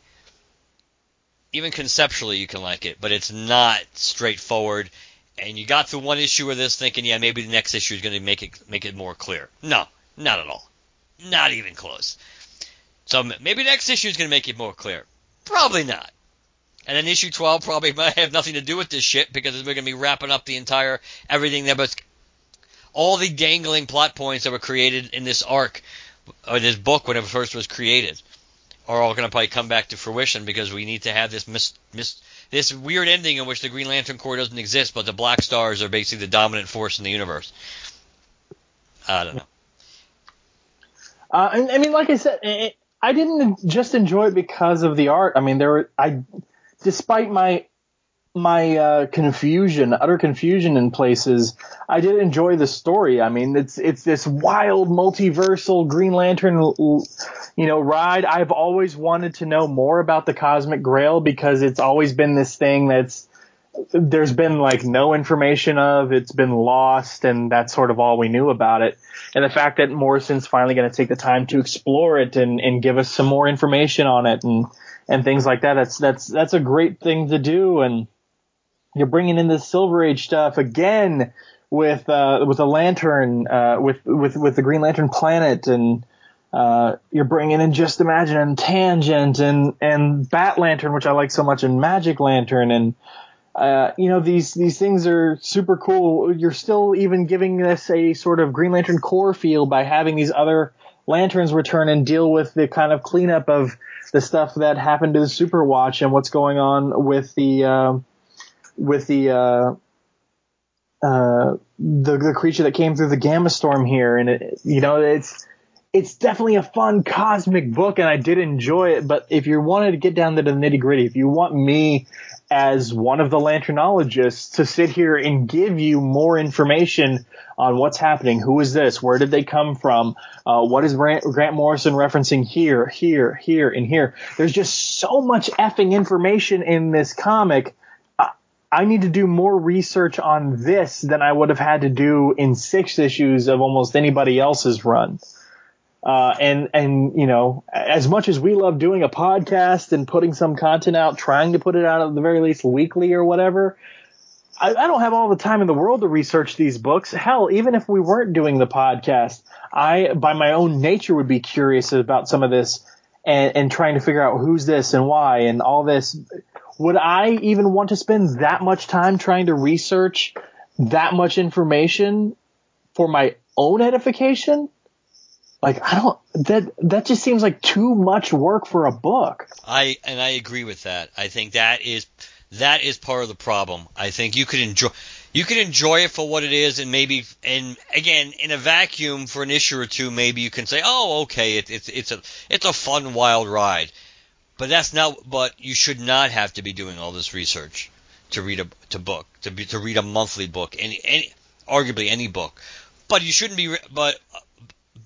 Even conceptually you can like it, but it's not straightforward and you got through one issue of this thinking, yeah, maybe the next issue is going to make it make it more clear. No, not at all. Not even close. So maybe the next issue is going to make it more clear. Probably not. And then issue 12 probably might have nothing to do with this shit because we're going to be wrapping up the entire everything that was all the dangling plot points that were created in this arc or this book when it first was created are all going to probably come back to fruition because we need to have this mis, mis this weird ending in which the Green Lantern Corps doesn't exist, but the Black Stars are basically the dominant force in the universe. I don't know. Uh, I, mean, like I said, it, I didn't just enjoy it because of the art. I mean, there were I, despite my my uh, confusion, utter confusion in places, I did enjoy the story. I mean, it's it's this wild multiversal Green Lantern, you know, ride. I've always wanted to know more about the Cosmic Grail because it's always been this thing that's there's been like no information of. It's been lost, and that's sort of all we knew about it. And the fact that Morrison's finally going to take the time to explore it and and give us some more information on it and and things like that. That's that's that's a great thing to do and you're bringing in the Silver Age stuff again with uh, with a lantern, uh, with with with the Green Lantern planet, and uh, you're bringing in Just Imagine and Tangent and and Bat Lantern, which I like so much, and Magic Lantern, and uh, you know these these things are super cool. You're still even giving us a sort of Green Lantern Corps feel by having these other lanterns return and deal with the kind of cleanup of the stuff that happened to the Super Watch and what's going on with the uh, with the uh, uh, the the creature that came through the gamma storm here, and it, you know it's it's definitely a fun cosmic book, and I did enjoy it. But if you wanted to get down to the nitty gritty, if you want me as one of the lanternologists to sit here and give you more information on what's happening, who is this, where did they come from, uh, what is Grant, Morrison referencing here, here, here, and here. There's just so much effing information in this comic I need to do more research on this than I would have had to do in six issues of almost anybody else's run. Uh, and and you know, as much as we love doing a podcast and putting some content out, trying to put it out at the very least weekly or whatever, I, I don't have all the time in the world to research these books. Hell, even if we weren't doing the podcast, I, by my own nature, would be curious about some of this and, and trying to figure out who's this and why and all this. Would I even want to spend that much time trying to research that much information for my own edification? Like I don't that that just seems like too much work for a book. I and I agree with that. I think that is that is part of the problem. I think you could enjoy you could enjoy it for what it is, and maybe and again in a vacuum for an issue or two, maybe you can say, oh, okay, it, it's it's a it's a fun wild ride. But that's not. But you should not have to be doing all this research to read a to book to be to read a monthly book any any arguably any book. But you shouldn't be. But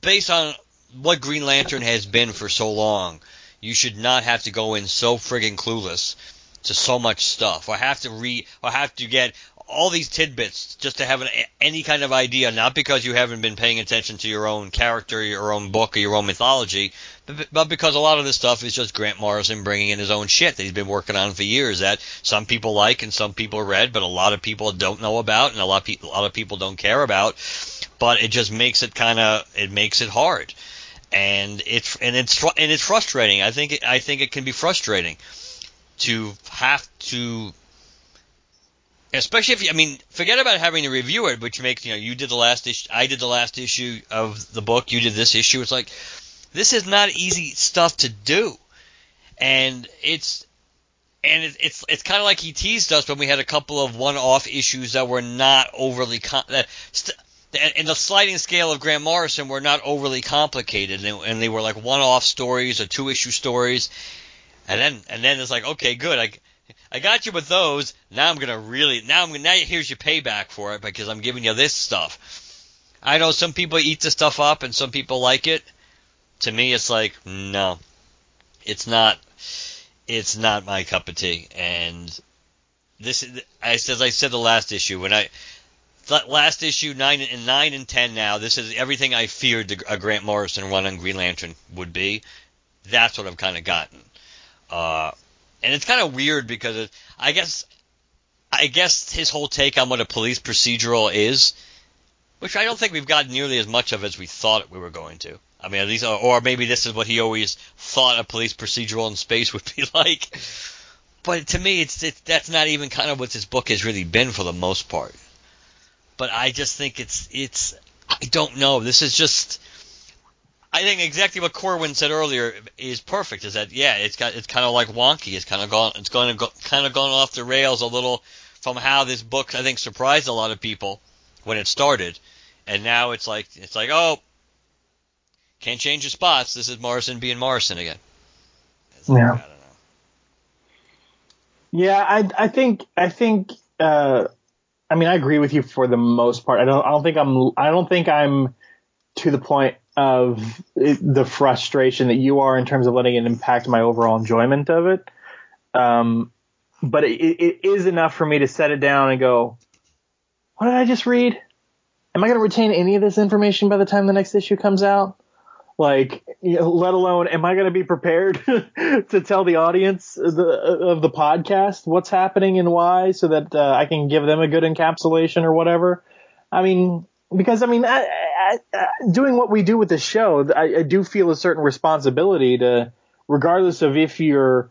based on what Green Lantern has been for so long, you should not have to go in so friggin' clueless to so much stuff, or have to read, or have to get all these tidbits just to have an, any kind of idea, not because you haven't been paying attention to your own character, your own book, or your own mythology, but, but because a lot of this stuff is just Grant Morrison bringing in his own shit that he's been working on for years that some people like and some people read, but a lot of people don't know about and a lot of a lot of people don't care about. But it just makes it kind of it makes it hard, and it's and it's and it's frustrating. I think it, I think it can be frustrating to have to especially if you, I mean, forget about having to review it, which makes you know you did the last issue, I did the last issue of the book, you did this issue. It's like this is not easy stuff to do, and it's and it, it's it's kind of like he teased us when we had a couple of one-off issues that were not overly com- that st- in the sliding scale of Grant Morrison were not overly complicated, and, and they were like one-off stories or two-issue stories. And then, and then it's like, okay, good. I, I got you with those. Now I'm gonna really now I'm now here's your payback for it because I'm giving you this stuff. I know some people eat the stuff up and some people like it. To me, it's like no, it's not. It's not my cup of tea. And this, as I said the last issue when I last issue nine and nine and ten now. This is everything I feared a Grant Morrison run on Green Lantern would be. That's what I've kind of gotten. Uh, and it's kind of weird because it, I guess I guess his whole take on what a police procedural is, which I don't think we've got nearly as much of as we thought we were going to. I mean, at least, or maybe this is what he always thought a police procedural in space would be like. But to me, it's it, that's not even kind of what this book has really been for the most part. But I just think it's it's I don't know. This is just I think exactly what Corwin said earlier is perfect. Is that yeah? It's got it's kind of like wonky. It's kind of gone. It's going to go, kind of gone off the rails a little from how this book I think surprised a lot of people when it started, and now it's like it's like oh, can't change the spots. This is Morrison being Morrison again. Like, yeah. I yeah, I I think I think uh, I mean I agree with you for the most part. I don't I don't think I'm I don't think I'm to the point of the frustration that you are in terms of letting it impact my overall enjoyment of it. Um, but it, it is enough for me to set it down and go, what did I just read? Am I going to retain any of this information by the time the next issue comes out? Like, you know, let alone, am I going to be prepared to tell the audience of the, of the podcast what's happening and why so that uh, I can give them a good encapsulation or whatever? I mean, because I mean, I, I, I, doing what we do with the show, I, do feel a certain responsibility to, regardless of if you're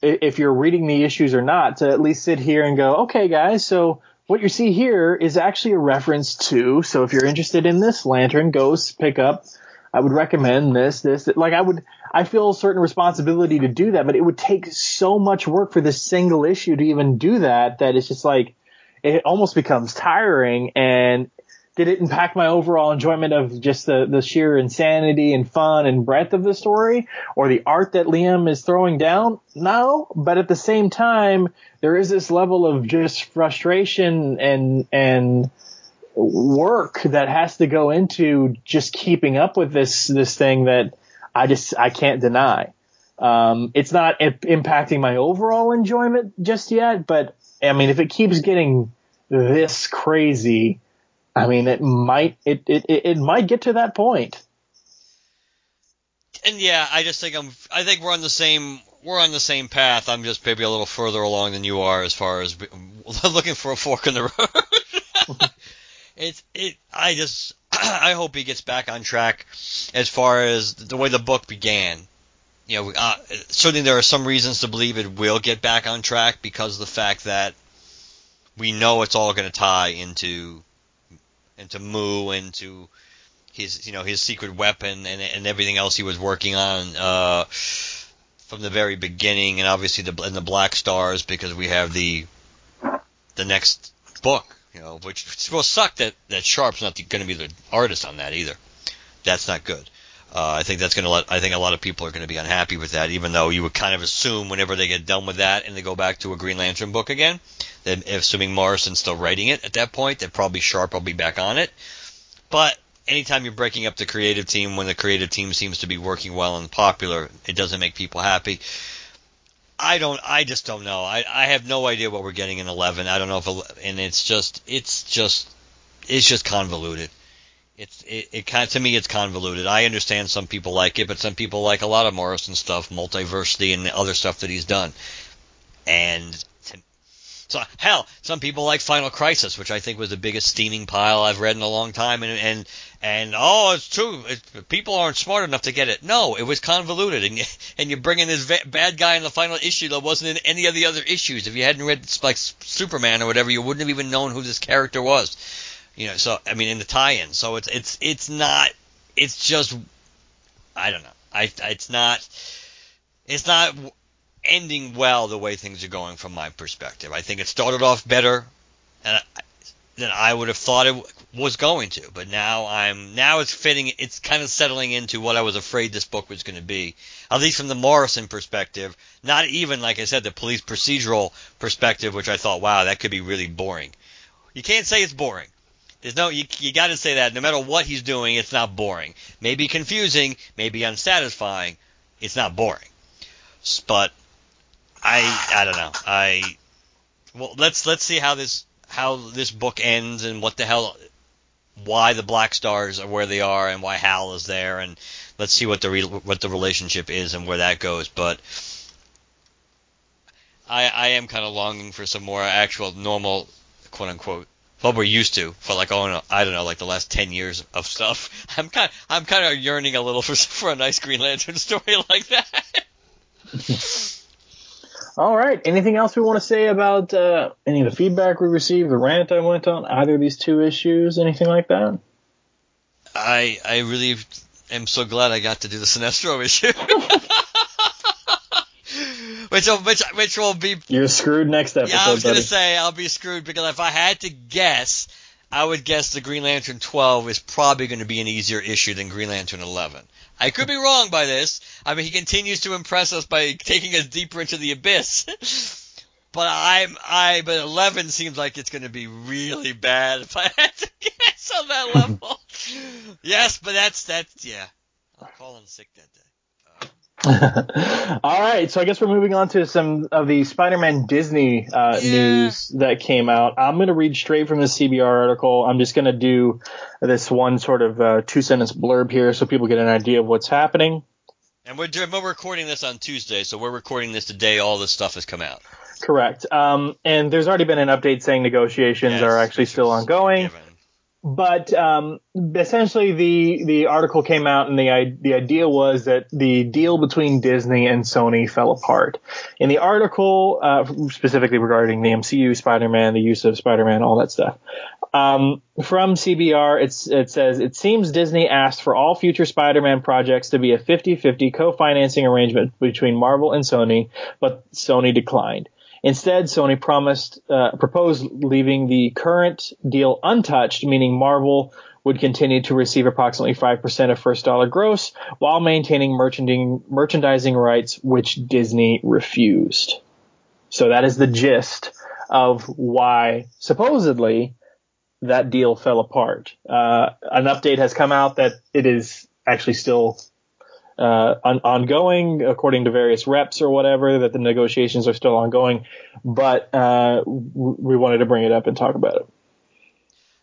if you're reading the issues or not, to at least sit here and go, okay, guys, so what you see here is actually a reference to. So if you're interested in this lantern, go pick up. I would recommend this, this, like I would, I feel a certain responsibility to do that, but it would take so much work for this single issue to even do that, that it's just like, it almost becomes tiring and did it impact my overall enjoyment of just the, the sheer insanity and fun and breadth of the story or the art that Liam is throwing down? No, but at the same time, there is this level of just frustration and, and work that has to go into just keeping up with this, this thing that I just, I can't deny. Um, it's not impacting my overall enjoyment just yet, but I mean, if it keeps getting this crazy, I mean, it might it, it it might get to that point. and yeah, I just think I'm. I think we're on the same. We're on the same path. I'm just maybe a little further along than you are as far as looking for a fork in the road. it's it. I just. I hope he gets back on track as far as the way the book began. You know, uh, certainly there are some reasons to believe it will get back on track because of the fact that we know it's all going to tie into into Mu and to his you know his secret weapon and and everything else he was working on uh, from the very beginning, and obviously the and the Black Stars because we have the the next book, you know, which will suck that that Sharp's not going to be the artist on that either. That's not good. Uh, I think that's going to let. I think a lot of people are going to be unhappy with that, even though you would kind of assume whenever they get done with that and they go back to a Green Lantern book again, then assuming Morrison's still writing it at that point, that probably Sharp will be back on it. But anytime you're breaking up the creative team when the creative team seems to be working well and popular, it doesn't make people happy. I don't. I just don't know. I I have no idea what we're getting in 11. I don't know if and it's just it's just it's just convoluted. It's it, it kind of, to me it's convoluted. I understand some people like it, but some people like a lot of Morrison stuff, multiversity and other stuff that he's done. And so hell, some people like Final Crisis, which I think was the biggest steaming pile I've read in a long time, and and and oh, it's true. People aren't smart enough to get it. No, it was convoluted, and you, and you bring in this va- bad guy in the final issue that wasn't in any of the other issues. If you hadn't read like Superman or whatever, you wouldn't have even known who this character was. You know, so I mean, in the tie-in. So it's it's it's not. It's just I don't know. I it's not. It's not ending well the way things are going from my perspective. I think it started off better than I would have thought it was going to, but now I'm now it's fitting. It's kind of settling into what I was afraid this book was going to be, at least from the Morrison perspective. Not even like I said, the police procedural perspective, which I thought, wow, that could be really boring. You can't say it's boring. There's no you, you got to say that no matter what he's doing, it's not boring. Maybe confusing, maybe unsatisfying. It's not boring. But I I don't know. I well let's let's see how this how this book ends and what the hell why the Black Stars are where they are and why Hal is there and let's see what the re, what the relationship is and where that goes. But I I am kind of longing for some more actual normal quote unquote what we're used to for like oh no, I don't know like the last ten years of stuff. I'm kind I'm kind of yearning a little for for a nice Green Lantern story like that. All right. Anything else we want to say about uh, any of the feedback we received, the rant I went on, either of these two issues, anything like that? I I really am so glad I got to do the Sinestro issue. which will which which will be You're screwed next episode. Yeah, I was buddy. gonna say I'll be screwed because if I had to guess, I would guess the Green Lantern 12 is probably going to be an easier issue than Green Lantern 11. I could be wrong by this. I mean, he continues to impress us by taking us deeper into the abyss. but I'm I but 11 seems like it's going to be really bad if I had to guess on that level. yes, but that's that's yeah. I'll call him sick that day. All right, so I guess we're moving on to some of the Spider-Man Disney uh, Yeah. news that came out. I'm going to read straight from the CBR article. I'm just going to do this one sort of uh, two-sentence blurb here so people get an idea of what's happening. And we're, doing- we're recording this on Tuesday, so we're recording this the day all this stuff has come out. Correct. Um, and there's already been an update saying negotiations Yes, are actually still ongoing. given. But um, essentially, the the article came out, and the the idea was that the deal between Disney and Sony fell apart. In the article, uh, specifically regarding the MCU, Spider-Man, the use of Spider-Man, all that stuff. Um, from CBR, it's, it says, it seems Disney asked for all future Spider-Man projects to be a 50-50 co-financing arrangement between Marvel and Sony, but Sony declined. Instead, Sony promised, uh, proposed leaving the current deal untouched, meaning Marvel would continue to receive approximately 5% of first dollar gross while maintaining merchandising, merchandising rights, which Disney refused. So that is the gist of why supposedly that deal fell apart. Uh, an update has come out that it is actually still uh, on, ongoing, according to various reps or whatever, that the negotiations are still ongoing. But uh, w- we wanted to bring it up and talk about it.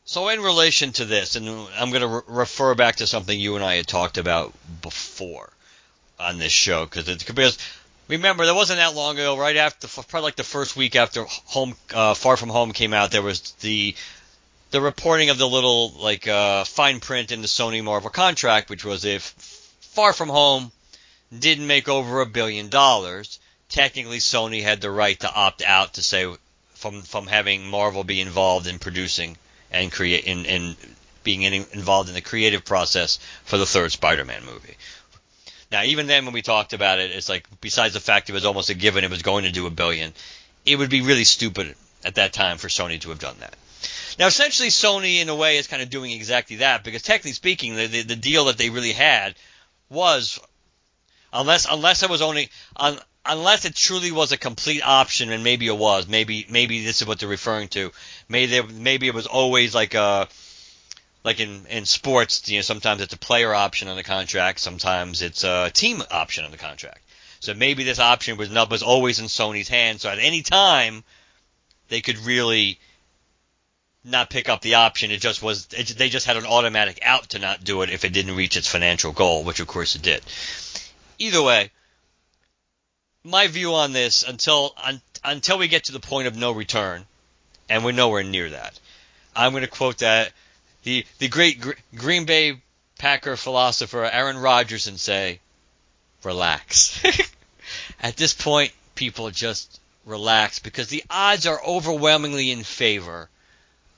So in relation to this, and I'm going to re- refer back to something you and I had talked about before, on this show because because remember there wasn't that long ago, right after probably like the first week after Home uh, Far From Home came out, there was the the reporting of the little like uh, fine print in the Sony Marvel contract, which was if Far From Home didn't make over a billion dollars, technically Sony had the right to opt out to say from from having Marvel be involved in producing and create in, in being in, involved in the creative process for the third Spider-Man movie. Now, even then, when we talked about it, it's like besides the fact it was almost a given it was going to do a billion, it would be really stupid at that time for Sony to have done that. Now, essentially, Sony, in a way, is kind of doing exactly that because, technically speaking, the, the, the deal that they really had was, unless unless it was only un, unless it truly was a complete option, and maybe it was, maybe maybe this is what they're referring to. Maybe maybe it was always like a like in in sports, you know, sometimes it's a player option on the contract, sometimes it's a team option on the contract. So maybe this option was was always in Sony's hands. So at any time, they could really not pick up the option. It just was it, they just had an automatic out to not do it if it didn't reach its financial goal, which of course it did. Either way, my view on this until un, until we get to the point of no return, and we're nowhere near that. I'm going to quote that the the great Gr- Green Bay Packer philosopher Aaron Rodgers and say, "Relax." At this point, people just relax because the odds are overwhelmingly in favor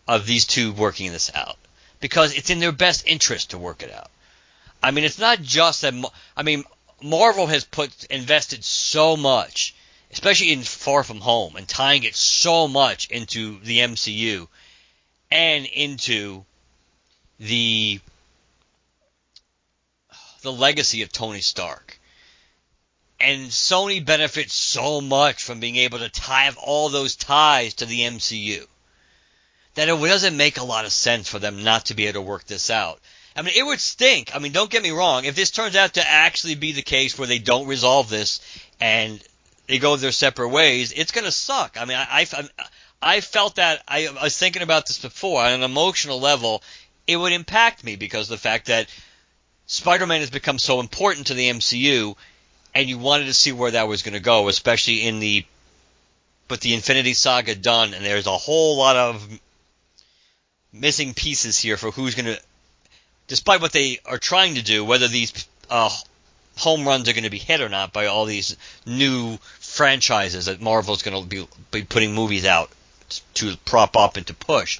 of these two working this out because it's in their best interest to work it out. I mean, it's not just that. I mean, Marvel has put invested so much, especially in Far From Home, and tying it so much into the MCU and into the the legacy of Tony Stark. And Sony benefits so much from being able to tie all those ties to the MCU that it doesn't make a lot of sense for them not to be able to work this out. I mean, it would stink. I mean, don't get me wrong. If this turns out to actually be the case where they don't resolve this and they go their separate ways, it's going to suck. I mean, I, I, I felt that I, I was thinking about this before on an emotional level. It would impact me because of the fact that Spider-Man has become so important to the MCU, and you wanted to see where that was going to go, especially in the but the Infinity Saga done, and there's a whole lot of missing pieces here for who's going to despite what they are trying to do, whether these uh, home runs are going to be hit or not by all these new franchises that Marvel's going to be, be putting movies out to prop up and to push,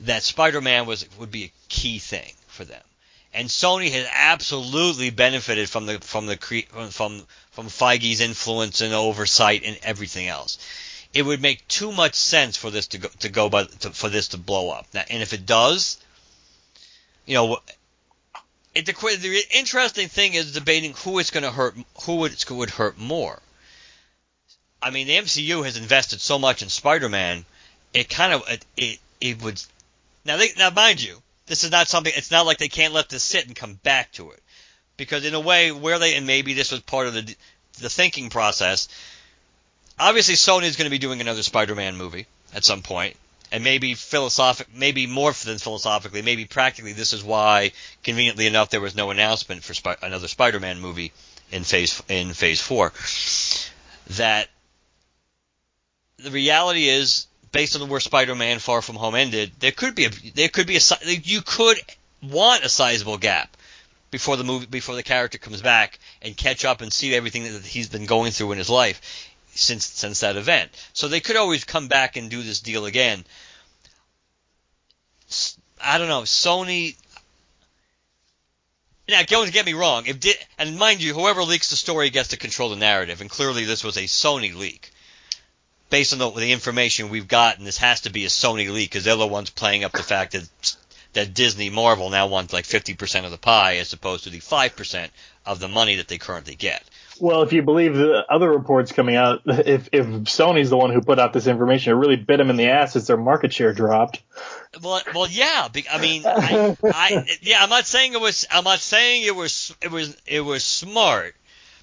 that Spider-Man was would be a key thing for them. And Sony has absolutely benefited from the from the from from Feige's influence and oversight and everything else. It would make too much sense for this to go to go by to, for this to blow up. Now, and if it does, you know, it, the, the interesting thing is debating who it's going to hurt, who it would hurt more. I mean, the MCU has invested so much in Spider-Man, it kind of it it, it would now they, now mind you, this is not something. It's not like they can't let this sit and come back to it, because in a way, where they and maybe this was part of the the thinking process. Obviously, Sony is going to be doing another Spider-Man movie at some point and maybe philosophic, maybe more than philosophically, maybe practically, this is why, conveniently enough, there was no announcement for Sp- another Spider-Man movie in phase in Phase Four. That the reality is, based on where Spider-Man Far From Home ended, there could be a there could be a you could want a sizable gap before the movie before the character comes back and catch up and see everything that he's been going through in his life since since that event. So they could always come back and do this deal again. I don't know. Sony. Now, don't get me wrong. If did, and mind you, whoever leaks the story gets to control the narrative, and clearly this was a Sony leak. Based on the, the information we've gotten, this has to be a Sony leak because they're the ones playing up the fact that that Disney Marvel now wants like 50% of the pie as opposed to the 5% of the money that they currently get. Well, if you believe the other reports coming out, if if Sony's the one who put out this information, it really bit them in the ass as their market share dropped. Well, well, yeah. I mean, I, I, yeah. I'm not saying it was. I'm not saying it was. It was. It was smart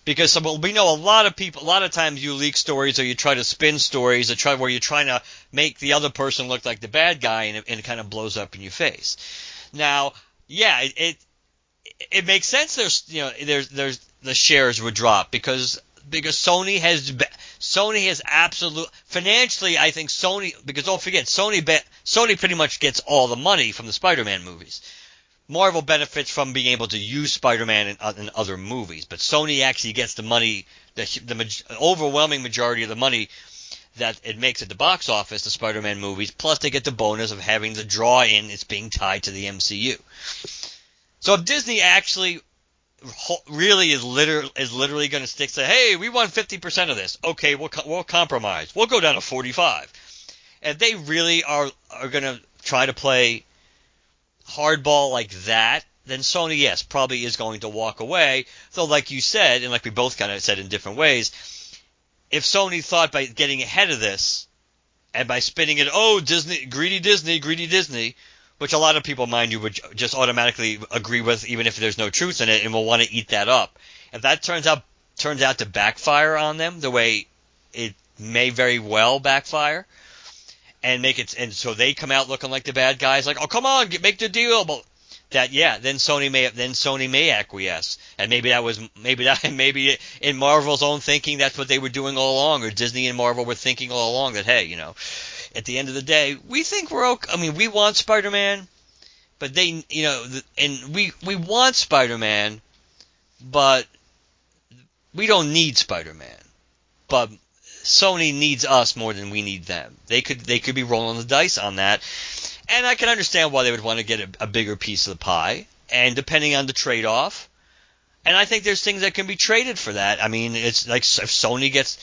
because well, we know a lot of people. A lot of times you leak stories or you try to spin stories or try where you're trying to make the other person look like the bad guy and it, and it kind of blows up in your face. Now, yeah, it, it it makes sense. There's you know there's there's the shares would drop because because Sony has Sony has absolute financially. I think Sony because don't forget Sony Sony pretty much gets all the money from the Spider-Man movies. Marvel benefits from being able to use Spider-Man in, in other movies, but Sony actually gets the money, the, the overwhelming majority of the money that it makes at the box office, the Spider-Man movies. Plus, they get the bonus of having the draw in it's being tied to the MCU. So if Disney actually really is literally is literally going to stick say, hey, we want 50% of this. Okay, we'll we'll compromise. We'll go down to 45. And they really are are going to try to play hardball like that, then Sony, yes, probably is going to walk away. Though, like you said, and like we both kind of said in different ways, if Sony thought by getting ahead of this and by spinning it, oh, Disney, greedy Disney, greedy Disney, which a lot of people, mind you, would just automatically agree with, even if there's no truth in it, and will want to eat that up. If that turns out turns out to backfire on them, the way it may very well backfire, and make it, and so they come out looking like the bad guys, like, oh come on, get, make the deal, but that yeah, then Sony may then Sony may acquiesce, and maybe that was maybe that maybe in Marvel's own thinking that's what they were doing all along, or Disney and Marvel were thinking all along that hey, you know, at the end of the day, we think we're okay. I mean, we want Spider-Man, but they, you know, and we we want Spider-Man, but we don't need Spider-Man. But Sony needs us more than we need them. They could they could be rolling the dice on that, and I can understand why they would want to get a, a bigger piece of the pie. And depending on the trade-off, and I think there's things that can be traded for that. I mean, it's like if Sony gets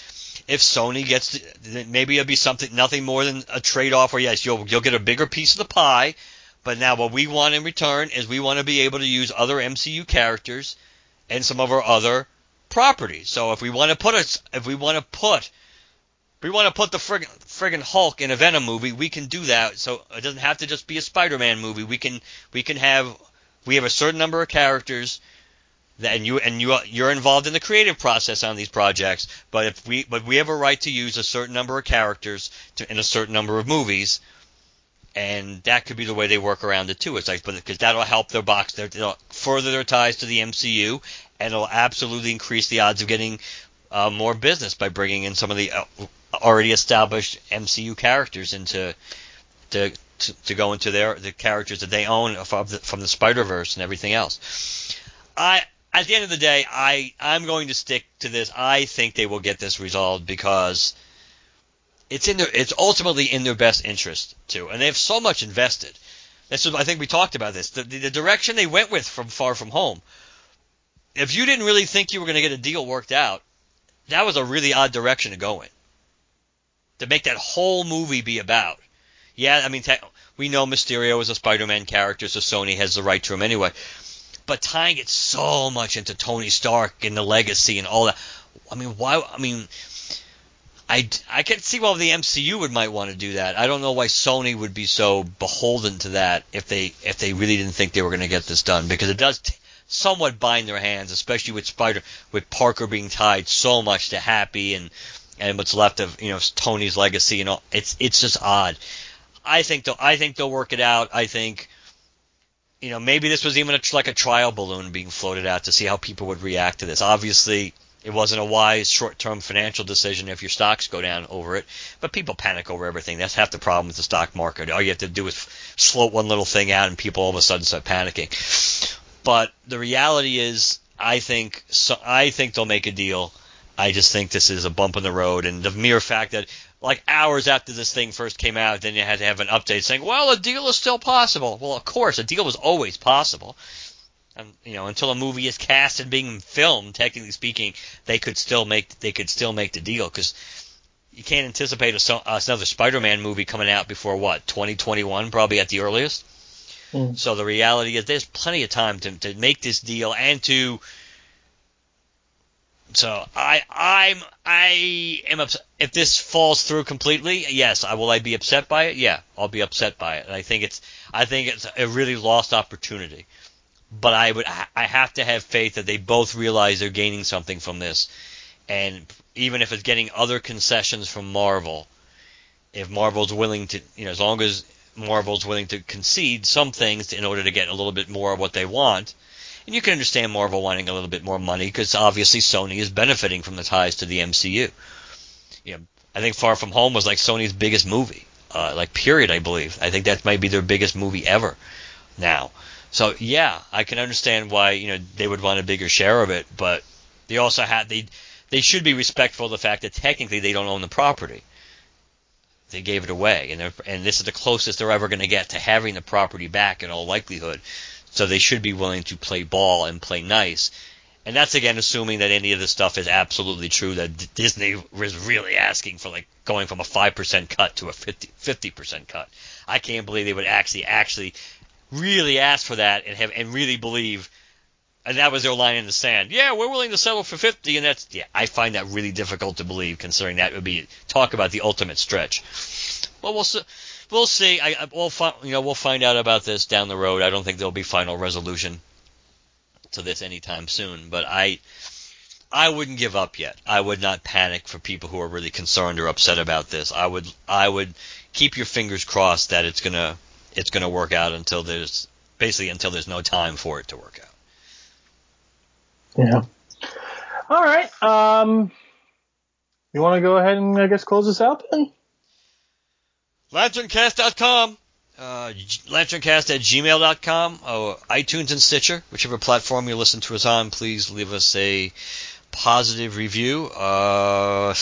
if Sony gets maybe it'll be something nothing more than a trade off where yes you'll you'll get a bigger piece of the pie, but now what we want in return is we want to be able to use other MCU characters and some of our other properties. So if we want to put us if we want to put we want to put the friggin', friggin' Hulk in a Venom movie, we can do that. So it doesn't have to just be a Spider-Man movie. We can we can have we have a certain number of characters and you and you you're involved in the creative process on these projects. But if we but we have a right to use a certain number of characters to, in a certain number of movies, and that could be the way they work around it too. It's like because that'll help their box, their, will further their ties to the MCU, and it'll absolutely increase the odds of getting uh, more business by bringing in some of the uh, already established MCU characters into to, to, to go into their the characters that they own from the, from the Spider Verse and everything else. I at the end of the day, I I'm going to stick to this. I think they will get this resolved because it's in their it's ultimately in their best interest too, and they have so much invested. This is I think we talked about this. The, the, the direction they went with from Far From Home. If you didn't really think you were going to get a deal worked out, that was a really odd direction to go in. To make that whole movie be about. Yeah, I mean, we know Mysterio is a Spider-Man character, so Sony has the right to him anyway but tying it so much into Tony Stark and the legacy and all that. I mean, why? I mean, I, I can see why the MCU would might want to do that. I don't know why Sony would be so beholden to that if they if they really didn't think they were going to get this done because it does t- somewhat bind their hands, especially with Spider with Parker being tied so much to Happy and and what's left of you know Tony's legacy and all. It's it's just odd. I think they'll I think they'll work it out. I think you know, maybe this was even a, like a trial balloon being floated out to see how people would react to this. Obviously, it wasn't a wise short-term financial decision if your stocks go down over it, but people panic over everything. That's half the problem with the stock market. All you have to do is float one little thing out, and people all of a sudden start panicking. But the reality is, I think so, I think they'll make a deal. I just think this is a bump in the road, and the mere fact that like hours after this thing first came out, then you had to have an update saying, "Well, a deal is still possible." Well, of course, a deal was always possible. And you know, until a movie is cast and being filmed, technically speaking, they could still make they could still make the deal because you can't anticipate a, another Spider-Man movie coming out before what 2021, probably at the earliest. Mm. So the reality is, there's plenty of time to to make this deal and to so I I'm I am upset if this falls through completely. Yes, I will. I be upset by it. Yeah, I'll be upset by it. I think it's I think it's a really lost opportunity. But I would I have to have faith that they both realize they're gaining something from this, and even if it's getting other concessions from Marvel, if Marvel's willing to you know as long as Marvel's willing to concede some things in order to get a little bit more of what they want, And you can understand Marvel wanting a little bit more money because obviously Sony is benefiting from the ties to the MCU. You know, I think Far From Home was like Sony's biggest movie, uh, like period. I believe. I think that might be their biggest movie ever now. So yeah, I can understand why you know they would want a bigger share of it, but they also had they they should be respectful of the fact that technically they don't own the property. They gave it away, and and this is the closest they're ever going to get to having the property back in all likelihood. So they should be willing to play ball and play nice. And that's again assuming that any of this stuff is absolutely true. That Disney was really asking for like going from a five percent cut to a 50 percent cut. I can't believe they would actually actually really ask for that and have and really believe and that was their line in the sand. Yeah, we're willing to settle for 50, and that's yeah. I find that really difficult to believe, considering that would be talk about the ultimate stretch. Well, we'll. We'll see. I, we'll fi- you know we'll find out about this down the road. I don't think there'll be final resolution to this anytime soon, but I I wouldn't give up yet. I would not panic for people who are really concerned or upset about this. I would I would keep your fingers crossed that it's gonna it's gonna work out until there's basically until there's no time for it to work out. Yeah. All right. Um, you want to go ahead and I guess close this out then? LanternCast.com, uh, LanternCast at gmail.com, or iTunes and Stitcher, whichever platform you listen to us on. Please leave us a positive review. Uh,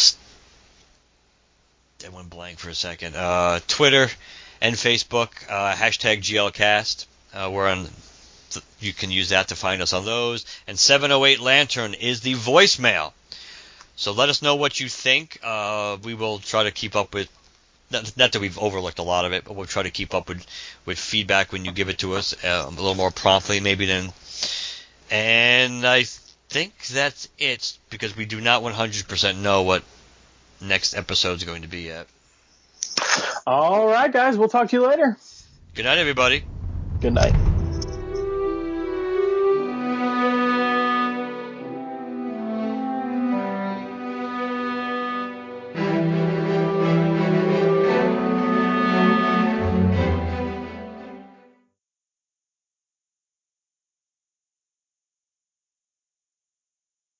I went blank for a second. Uh, Twitter and Facebook, uh, hashtag GLCast. Uh, we're on you can use that to find us on those. And 708 Lantern is the voicemail. So let us know what you think. Uh, we will try to keep up with. Not, not, that we've overlooked a lot of it, but we'll try to keep up with, with feedback when you give it to us uh, a little more promptly, maybe then. And I think that's it because we do not 100% know what next episode is going to be yet. All right, guys. We'll talk to you later. Good night, everybody. Good night.